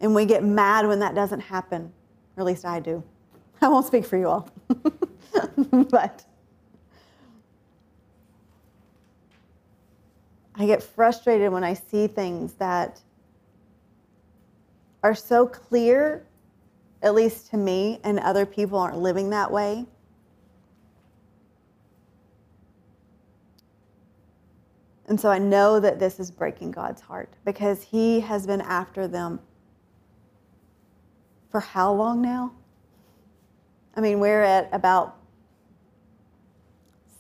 and we get mad when that doesn't happen or at least I do. I won't speak for you all. but I get frustrated when I see things that are so clear, at least to me, and other people aren't living that way. And so I know that this is breaking God's heart because He has been after them for how long now? I mean, we're at about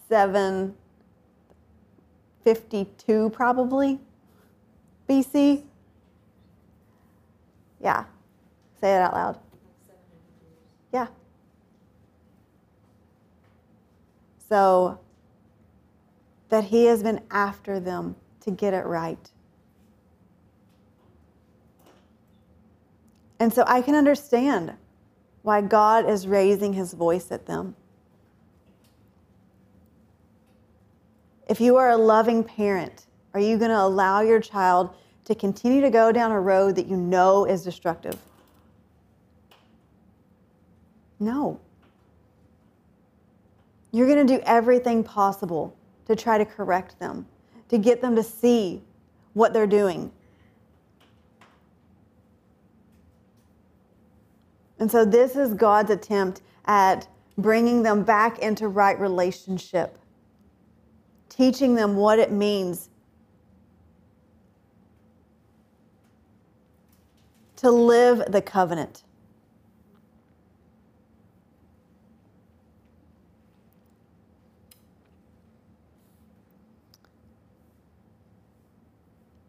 752 probably BC. Yeah, say it out loud. Yeah. So that he has been after them to get it right. And so I can understand why God is raising his voice at them. If you are a loving parent, are you going to allow your child to continue to go down a road that you know is destructive? No. You're going to do everything possible to try to correct them, to get them to see what they're doing. And so, this is God's attempt at bringing them back into right relationship, teaching them what it means to live the covenant.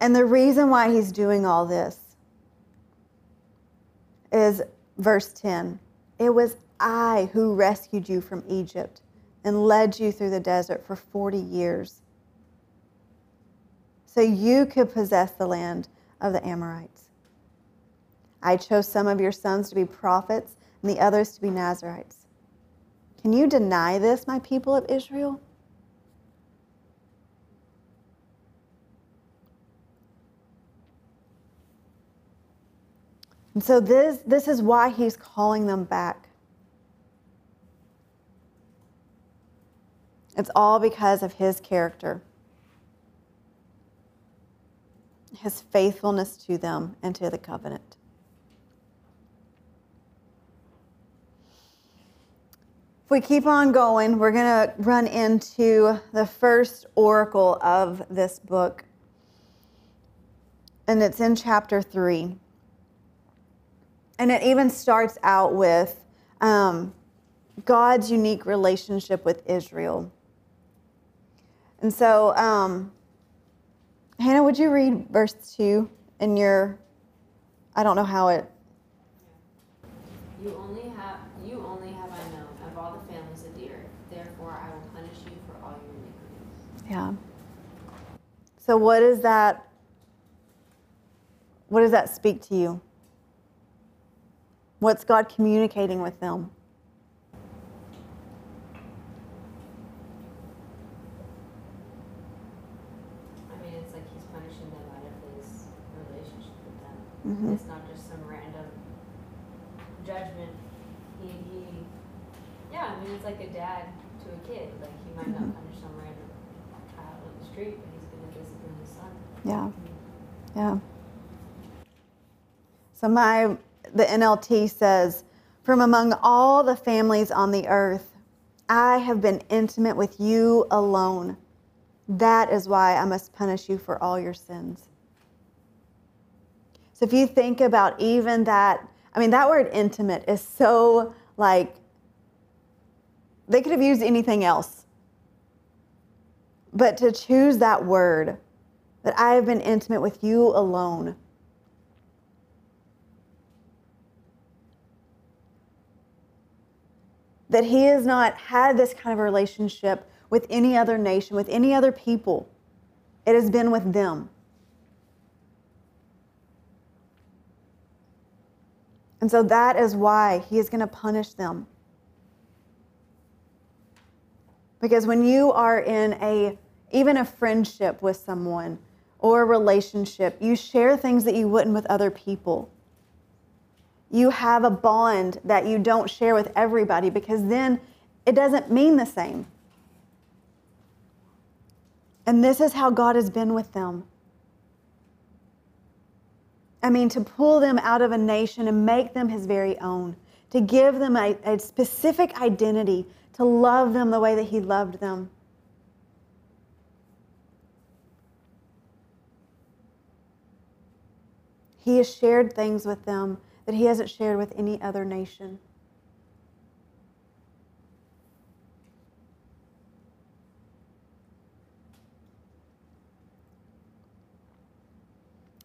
And the reason why he's doing all this is verse 10 It was I who rescued you from Egypt and led you through the desert for 40 years so you could possess the land of the Amorites. I chose some of your sons to be prophets and the others to be Nazarites. Can you deny this, my people of Israel? And so this, this is why he's calling them back. It's all because of his character, his faithfulness to them and to the covenant. If we keep on going, we're going to run into the first oracle of this book. And it's in chapter 3. And it even starts out with um, God's unique relationship with Israel. And so, um, Hannah, would you read verse 2 in your, I don't know how it. You only have, you only have I known of all the families of the earth. Therefore, I will punish you for all your iniquities. Yeah. So, what is that? What does that speak to you? What's God communicating with them? I mean, it's like he's punishing them out of his relationship with them. Mhm. It's not just some random judgment. He, he, yeah, I mean, it's like a dad to a kid. Like, he might Mhm. not punish some random child on the street, but he's going to discipline his son. Yeah. Yeah. So my the NLT says, "From among all the families on the earth, I have been intimate with you alone. That is why I must punish you for all your sins." So if you think about even that, I mean that word intimate is so like they could have used anything else. But to choose that word that I have been intimate with you alone. That he has not had this kind of relationship with any other nation, with any other people. It has been with them. And so that is why he is going to punish them. Because when you are in a even a friendship with someone or a relationship, you share things that you wouldn't with other people. You have a bond that you don't share with everybody because then it doesn't mean the same. And this is how God has been with them. I mean, to pull them out of a nation and make them his very own, to give them a, a specific identity, to love them the way that he loved them. He has shared things with them that he hasn't shared with any other nation.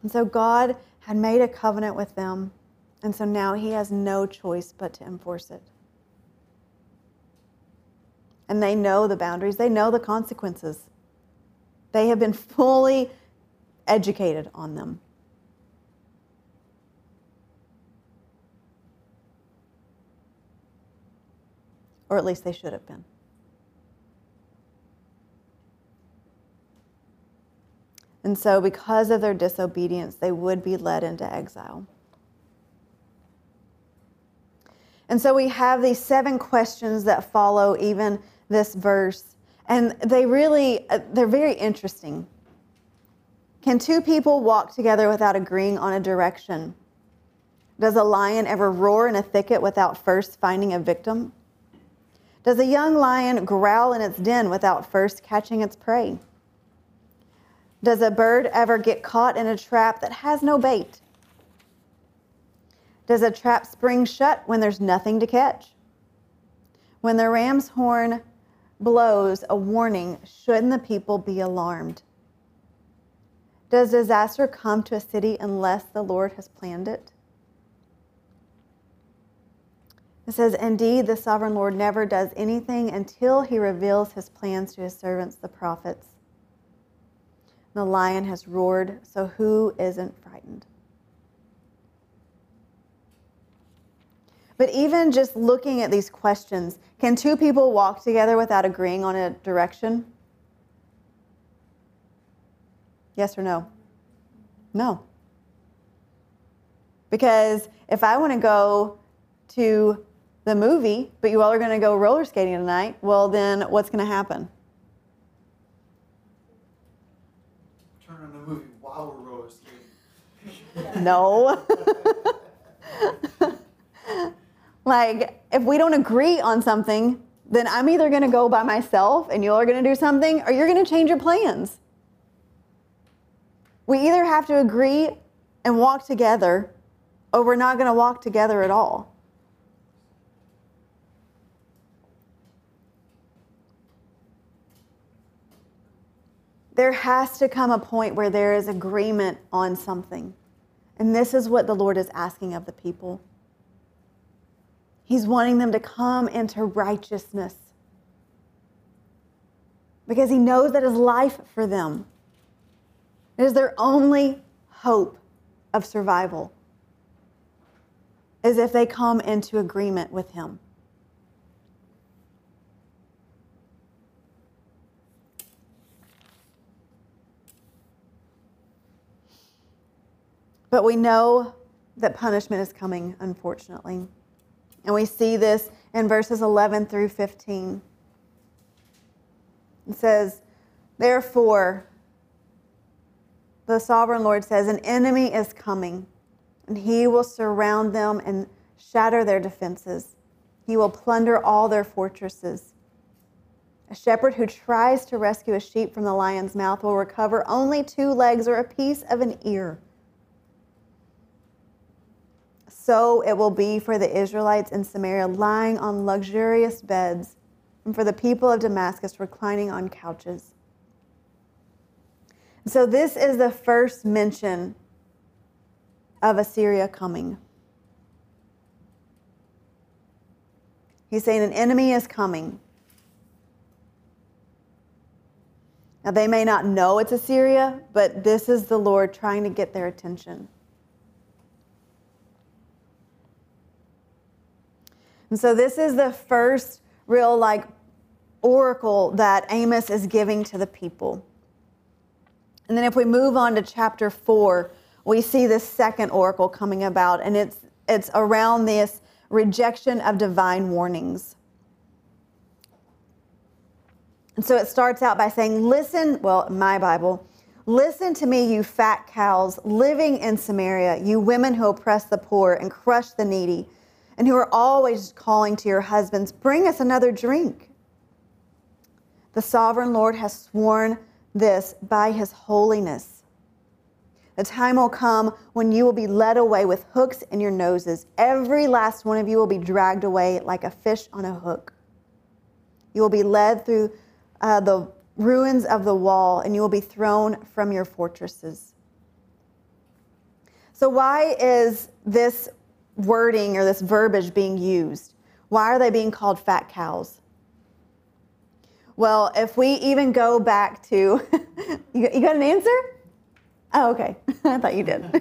And so God had made a covenant with them, And so now he has no choice but to enforce it. And they know the boundaries, they know the consequences. They have been fully educated on them. Or at least they should have been. And so, because of their disobedience, they would be led into exile. And so, we have these seven questions that follow even this verse. And they really, uh, they're very interesting. Can two people walk together without agreeing on a direction? Does a lion ever roar in a thicket without first finding a victim? Does a young lion growl in its den without first catching its prey? Does a bird ever get caught in a trap that has no bait? Does a trap spring shut when there's nothing to catch? When the ram's horn blows a warning, shouldn't the people be alarmed? Does disaster come to a city unless the Lord has planned it? It says, Indeed, the sovereign Lord never does anything until he reveals his plans to his servants, the prophets. The lion has roared, so who isn't frightened? But even just looking at these questions, can two people walk together without agreeing on a direction? Yes or no? No. Because if I want to go to the movie, but you all are going to go roller skating tonight, well, then what's going to happen? Turn on the movie while we're roller skating. no. like, if we don't agree on something, then I'm either going to go by myself and you all are going to do something, or you're going to change your plans. We either have to agree and walk together, or we're not going to walk together at all. There has to come a point where there is agreement on something. And this is what the Lord is asking of the people. He's wanting them to come into righteousness because He knows that is life for them. It is their only hope of survival, is if they come into agreement with Him. But we know that punishment is coming, unfortunately. And we see this in verses 11 through 15. It says, Therefore, the sovereign Lord says, An enemy is coming, and he will surround them and shatter their defenses. He will plunder all their fortresses. A shepherd who tries to rescue a sheep from the lion's mouth will recover only two legs or a piece of an ear so it will be for the Israelites in Samaria lying on luxurious beds, and for the people of Damascus reclining on couches. So, this is the first mention of Assyria coming. He's saying an enemy is coming. Now, they may not know it's Assyria, but this is the Lord trying to get their attention. And so this is the first real like oracle that Amos is giving to the people. And then if we move on to chapter 4, we see this second oracle coming about and it's it's around this rejection of divine warnings. And so it starts out by saying, Listen, well, my Bible, listen to me, you fat cows living in Samaria, you women who oppress the poor and crush the needy and who are always calling to your husbands, Bring us another drink. The sovereign Lord has sworn this by his holiness. The time will come when you will be led away with hooks in your noses. Every last one of you will be dragged away like a fish on a hook. You will be led through uh, the ruins of the wall, and you will be thrown from your fortresses. So, why is this wording or this verbiage being used? Why are they being called fat cows? Well, if we even go back to, you you got an answer? Oh, okay. I thought you did.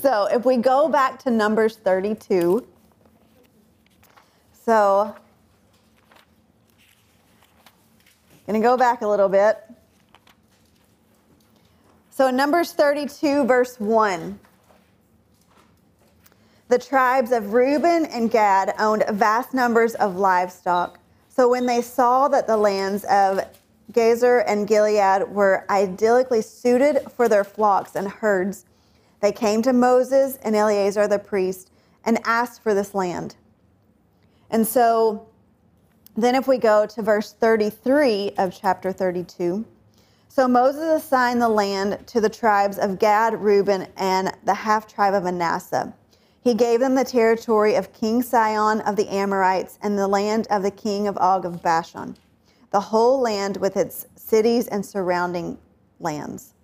so if we go back to Numbers 32, so I'm going to go back a little bit. So in Numbers 32, verse 1. The tribes of Reuben and Gad owned vast numbers of livestock. So when they saw that the lands of Jazer and Gilead were idyllically suited for their flocks and herds, they came to Moses and Eleazar the priest and asked for this land. And so then, if we go to verse 33 of chapter 32, so Moses assigned the land to the tribes of Gad, Reuben, and the half tribe of Manasseh. He gave them the territory of King Sihon of the Amorites and the land of the king of Og of Bashan, the whole land with its cities and surrounding lands.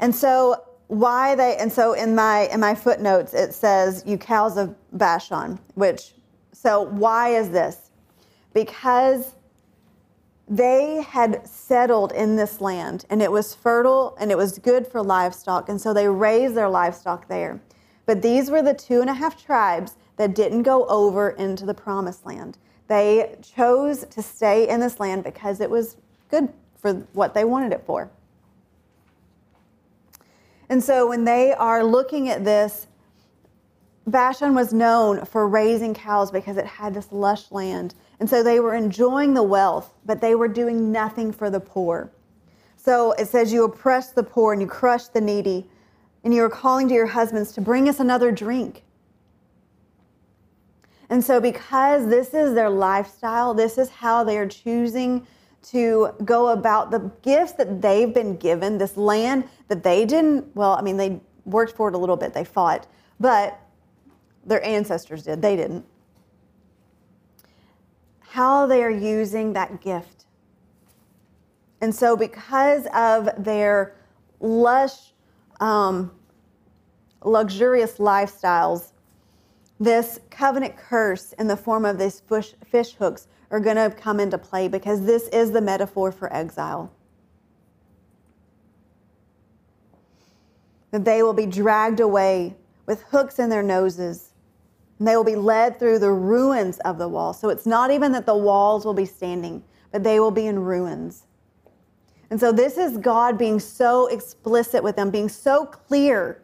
And so why they and so in my in my footnotes it says you cows of Bashan, which so why is this? Because they had settled in this land and it was fertile and it was good for livestock and so they raised their livestock there but these were the two and a half tribes that didn't go over into the promised land. They chose to stay in this land because it was good for what they wanted it for. And so when they are looking at this, Bashan was known for raising cows because it had this lush land. And so they were enjoying the wealth, but they were doing nothing for the poor. So it says, You oppress the poor and you crush the needy and you are calling to your husbands to bring us another drink. And so, because this is their lifestyle, this is how they are choosing to go about the gifts that they've been given, this land that they didn't, well, I mean, they worked for it a little bit, they fought, but their ancestors did, they didn't. How they are using that gift. And so, because of their lush um, luxurious lifestyles, this covenant curse in the form of these fish, fish hooks are going to come into play because this is the metaphor for exile. That they will be dragged away with hooks in their noses. And they will be led through the ruins of the wall. So it's not even that the walls will be standing, but they will be in ruins. And so this is God being so explicit with them, being so clear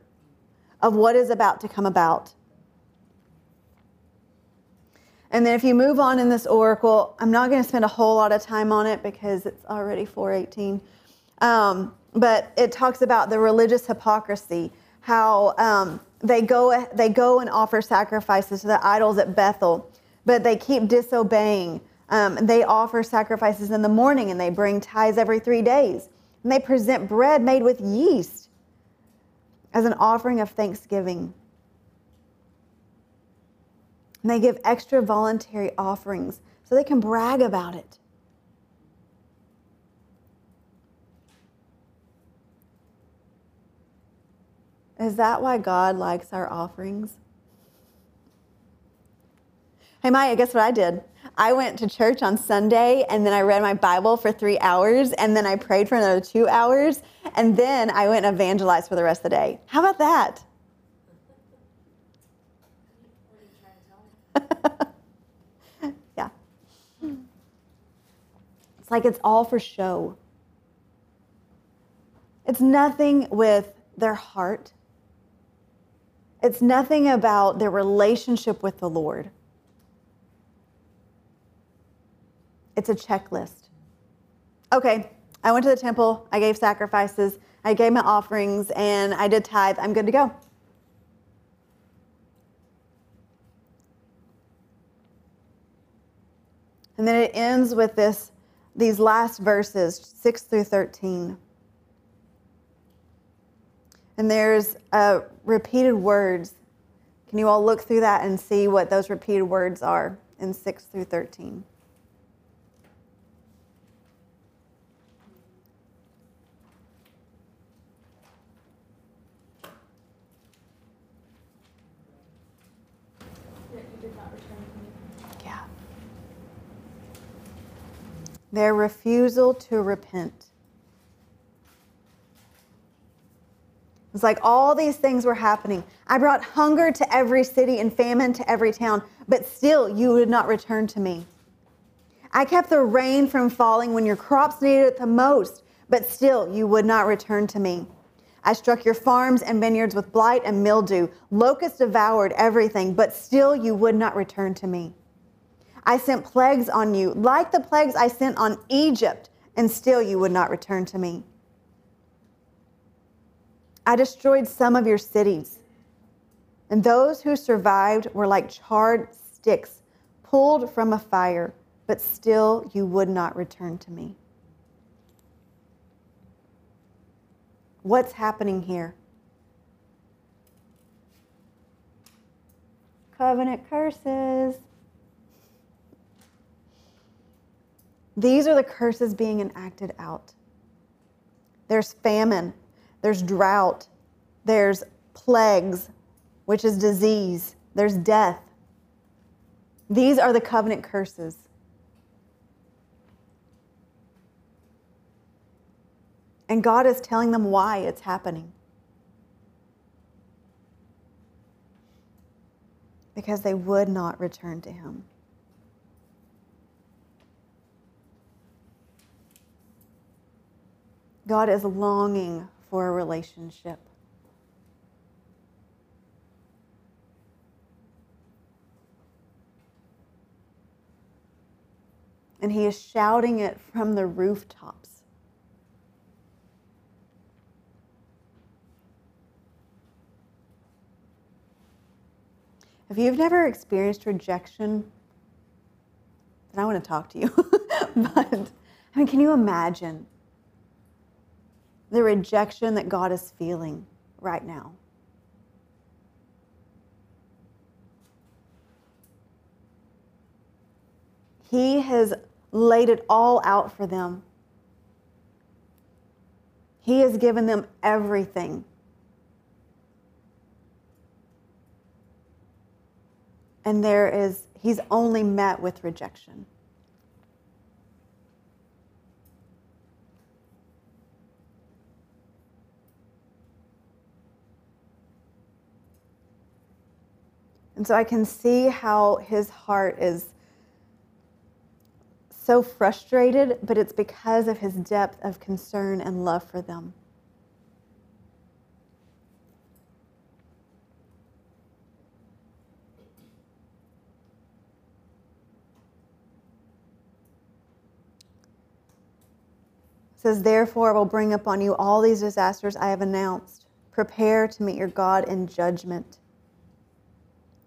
of what is about to come about. And then if you move on in this oracle, I'm not going to spend a whole lot of time on it because it's already 418. Um, but it talks about the religious hypocrisy, how um, they go they go and offer sacrifices to the idols at Bethel, but they keep disobeying. Um, they offer sacrifices in the morning and they bring tithes every three days. And they present bread made with yeast as an offering of thanksgiving. And they give extra voluntary offerings so they can brag about it. Is that why God likes our offerings? Hey, Maya, guess what I did? I went to church on Sunday and then I read my Bible for three hours and then I prayed for another two hours and then I went and evangelized for the rest of the day. How about that? yeah. It's like it's all for show. It's nothing with their heart. It's nothing about their relationship with the Lord. It's a checklist. Okay, I went to the temple, I gave sacrifices, I gave my offerings, and I did tithe. I'm good to go. And then it ends with this these last verses, 6 through 13. And there's uh, repeated words. Can you all look through that and see what those repeated words are in 6 through 13? Their refusal to repent. It's like all these things were happening. I brought hunger to every city and famine to every town, but still you would not return to me. I kept the rain from falling when your crops needed it the most, but still you would not return to me. I struck your farms and vineyards with blight and mildew. Locusts devoured everything, but still you would not return to me. I sent plagues on you, like the plagues I sent on Egypt, and still you would not return to me. I destroyed some of your cities, and those who survived were like charred sticks pulled from a fire, but still you would not return to me. What's happening here? Covenant curses. These are the curses being enacted out. There's famine, there's drought, there's plagues, which is disease, there's death. These are the covenant curses. And God is telling them why it's happening. Because they would not return to Him. God is longing for a relationship. And he is shouting it from the rooftops. If you've never experienced rejection, then I want to talk to you. but, I mean, can you imagine the rejection that God is feeling right now. He has laid it all out for them. He has given them everything. And there is, he's only met with rejection. And so I can see how his heart is so frustrated, but it's because of his depth of concern and love for them. It says, Therefore, I will bring upon you all these disasters I have announced. Prepare to meet your God in judgment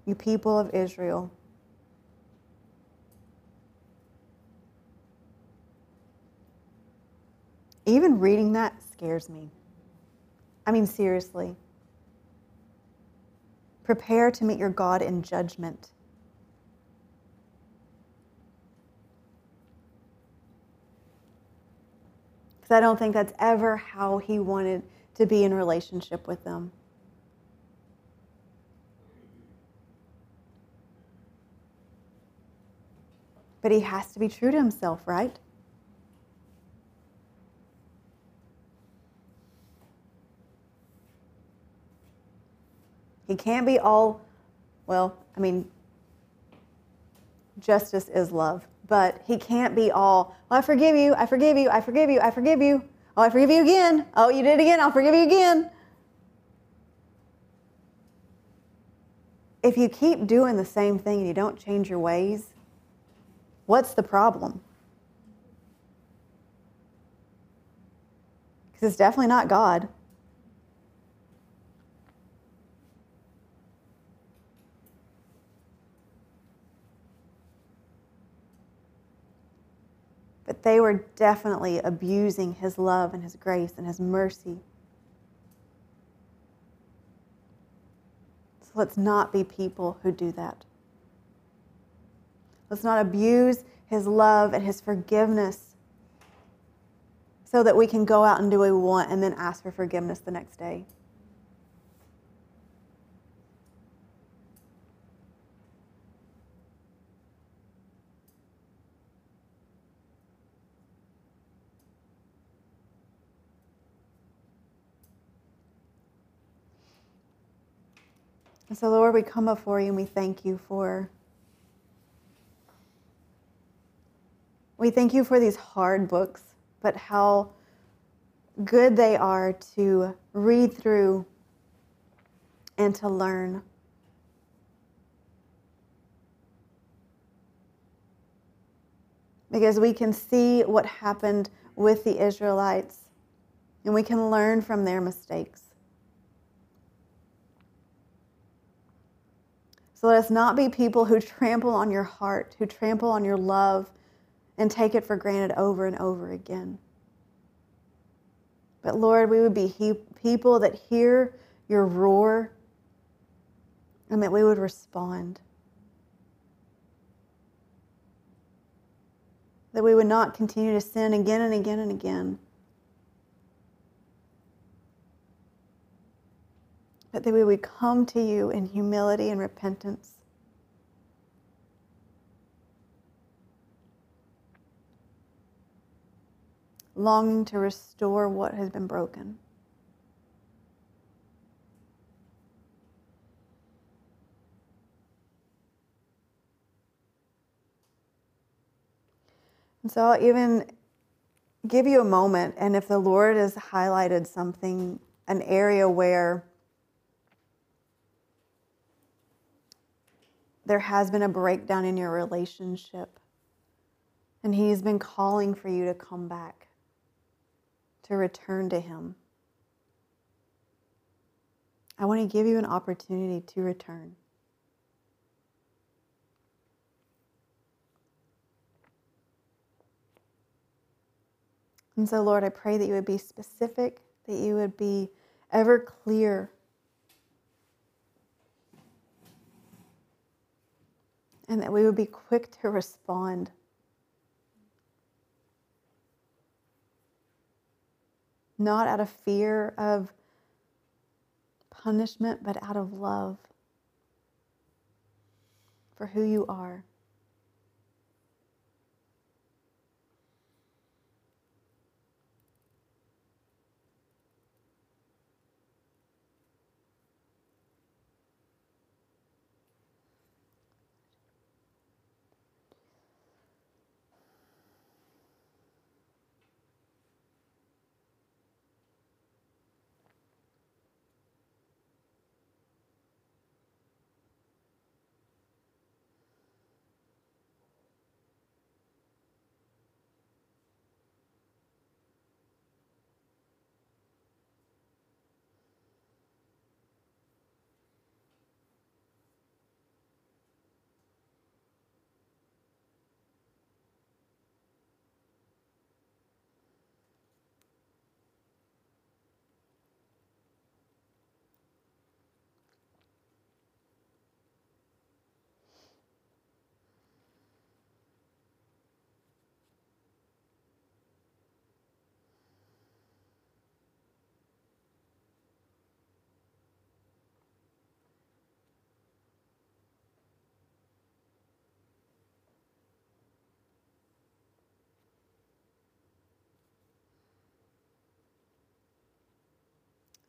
you people of Israel. Even reading that scares me. I mean, seriously. Prepare to meet your God in judgment. Because I don't think that's ever how he wanted to be in relationship with them. But he has to be true to himself, right? He can't be all, well, I mean, justice is love, but he can't be all, well, I forgive you, I forgive you, I forgive you, I forgive you. Oh, I forgive you again. Oh, you did it again, I'll forgive you again. If you keep doing the same thing and you don't change your ways, What's the problem? Because it's definitely not God. But they were definitely abusing his love and his grace and his mercy. So let's not be people who do that. Let's not abuse His love and His forgiveness so that we can go out and do what we want and then ask for forgiveness the next day. And so, Lord, we come before you and we thank you for We thank you for these hard books, but how good they are to read through and to learn. Because we can see what happened with the Israelites and we can learn from their mistakes. So let us not be people who trample on your heart, who trample on your love, and take it for granted over and over again. But Lord, we would be he- people that hear your roar and that we would respond. That we would not continue to sin again and again and again. But that we would come to you in humility and repentance. Longing to restore what has been broken. And so I'll even give you a moment, and if the Lord has highlighted something, an area where there has been a breakdown in your relationship, and He's been calling for you to come back, to return to Him. I want to give you an opportunity to return. And so, Lord, I pray that you would be specific, that you would be ever clear. And that we would be quick to respond. Not out of fear of punishment, but out of love for who you are.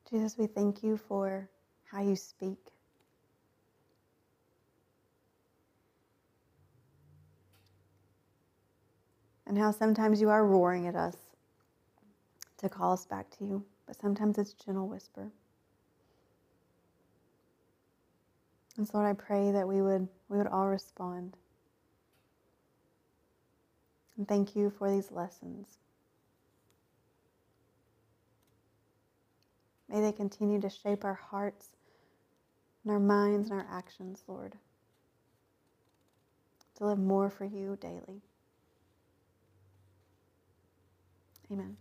Jesus, we thank you for how you speak. And how sometimes you are roaring at us to call us back to you, but sometimes it's gentle whisper. And so Lord, I pray that we would we would all respond. And thank you for these lessons. May they continue to shape our hearts and our minds and our actions, Lord, to live more for you daily. Amen.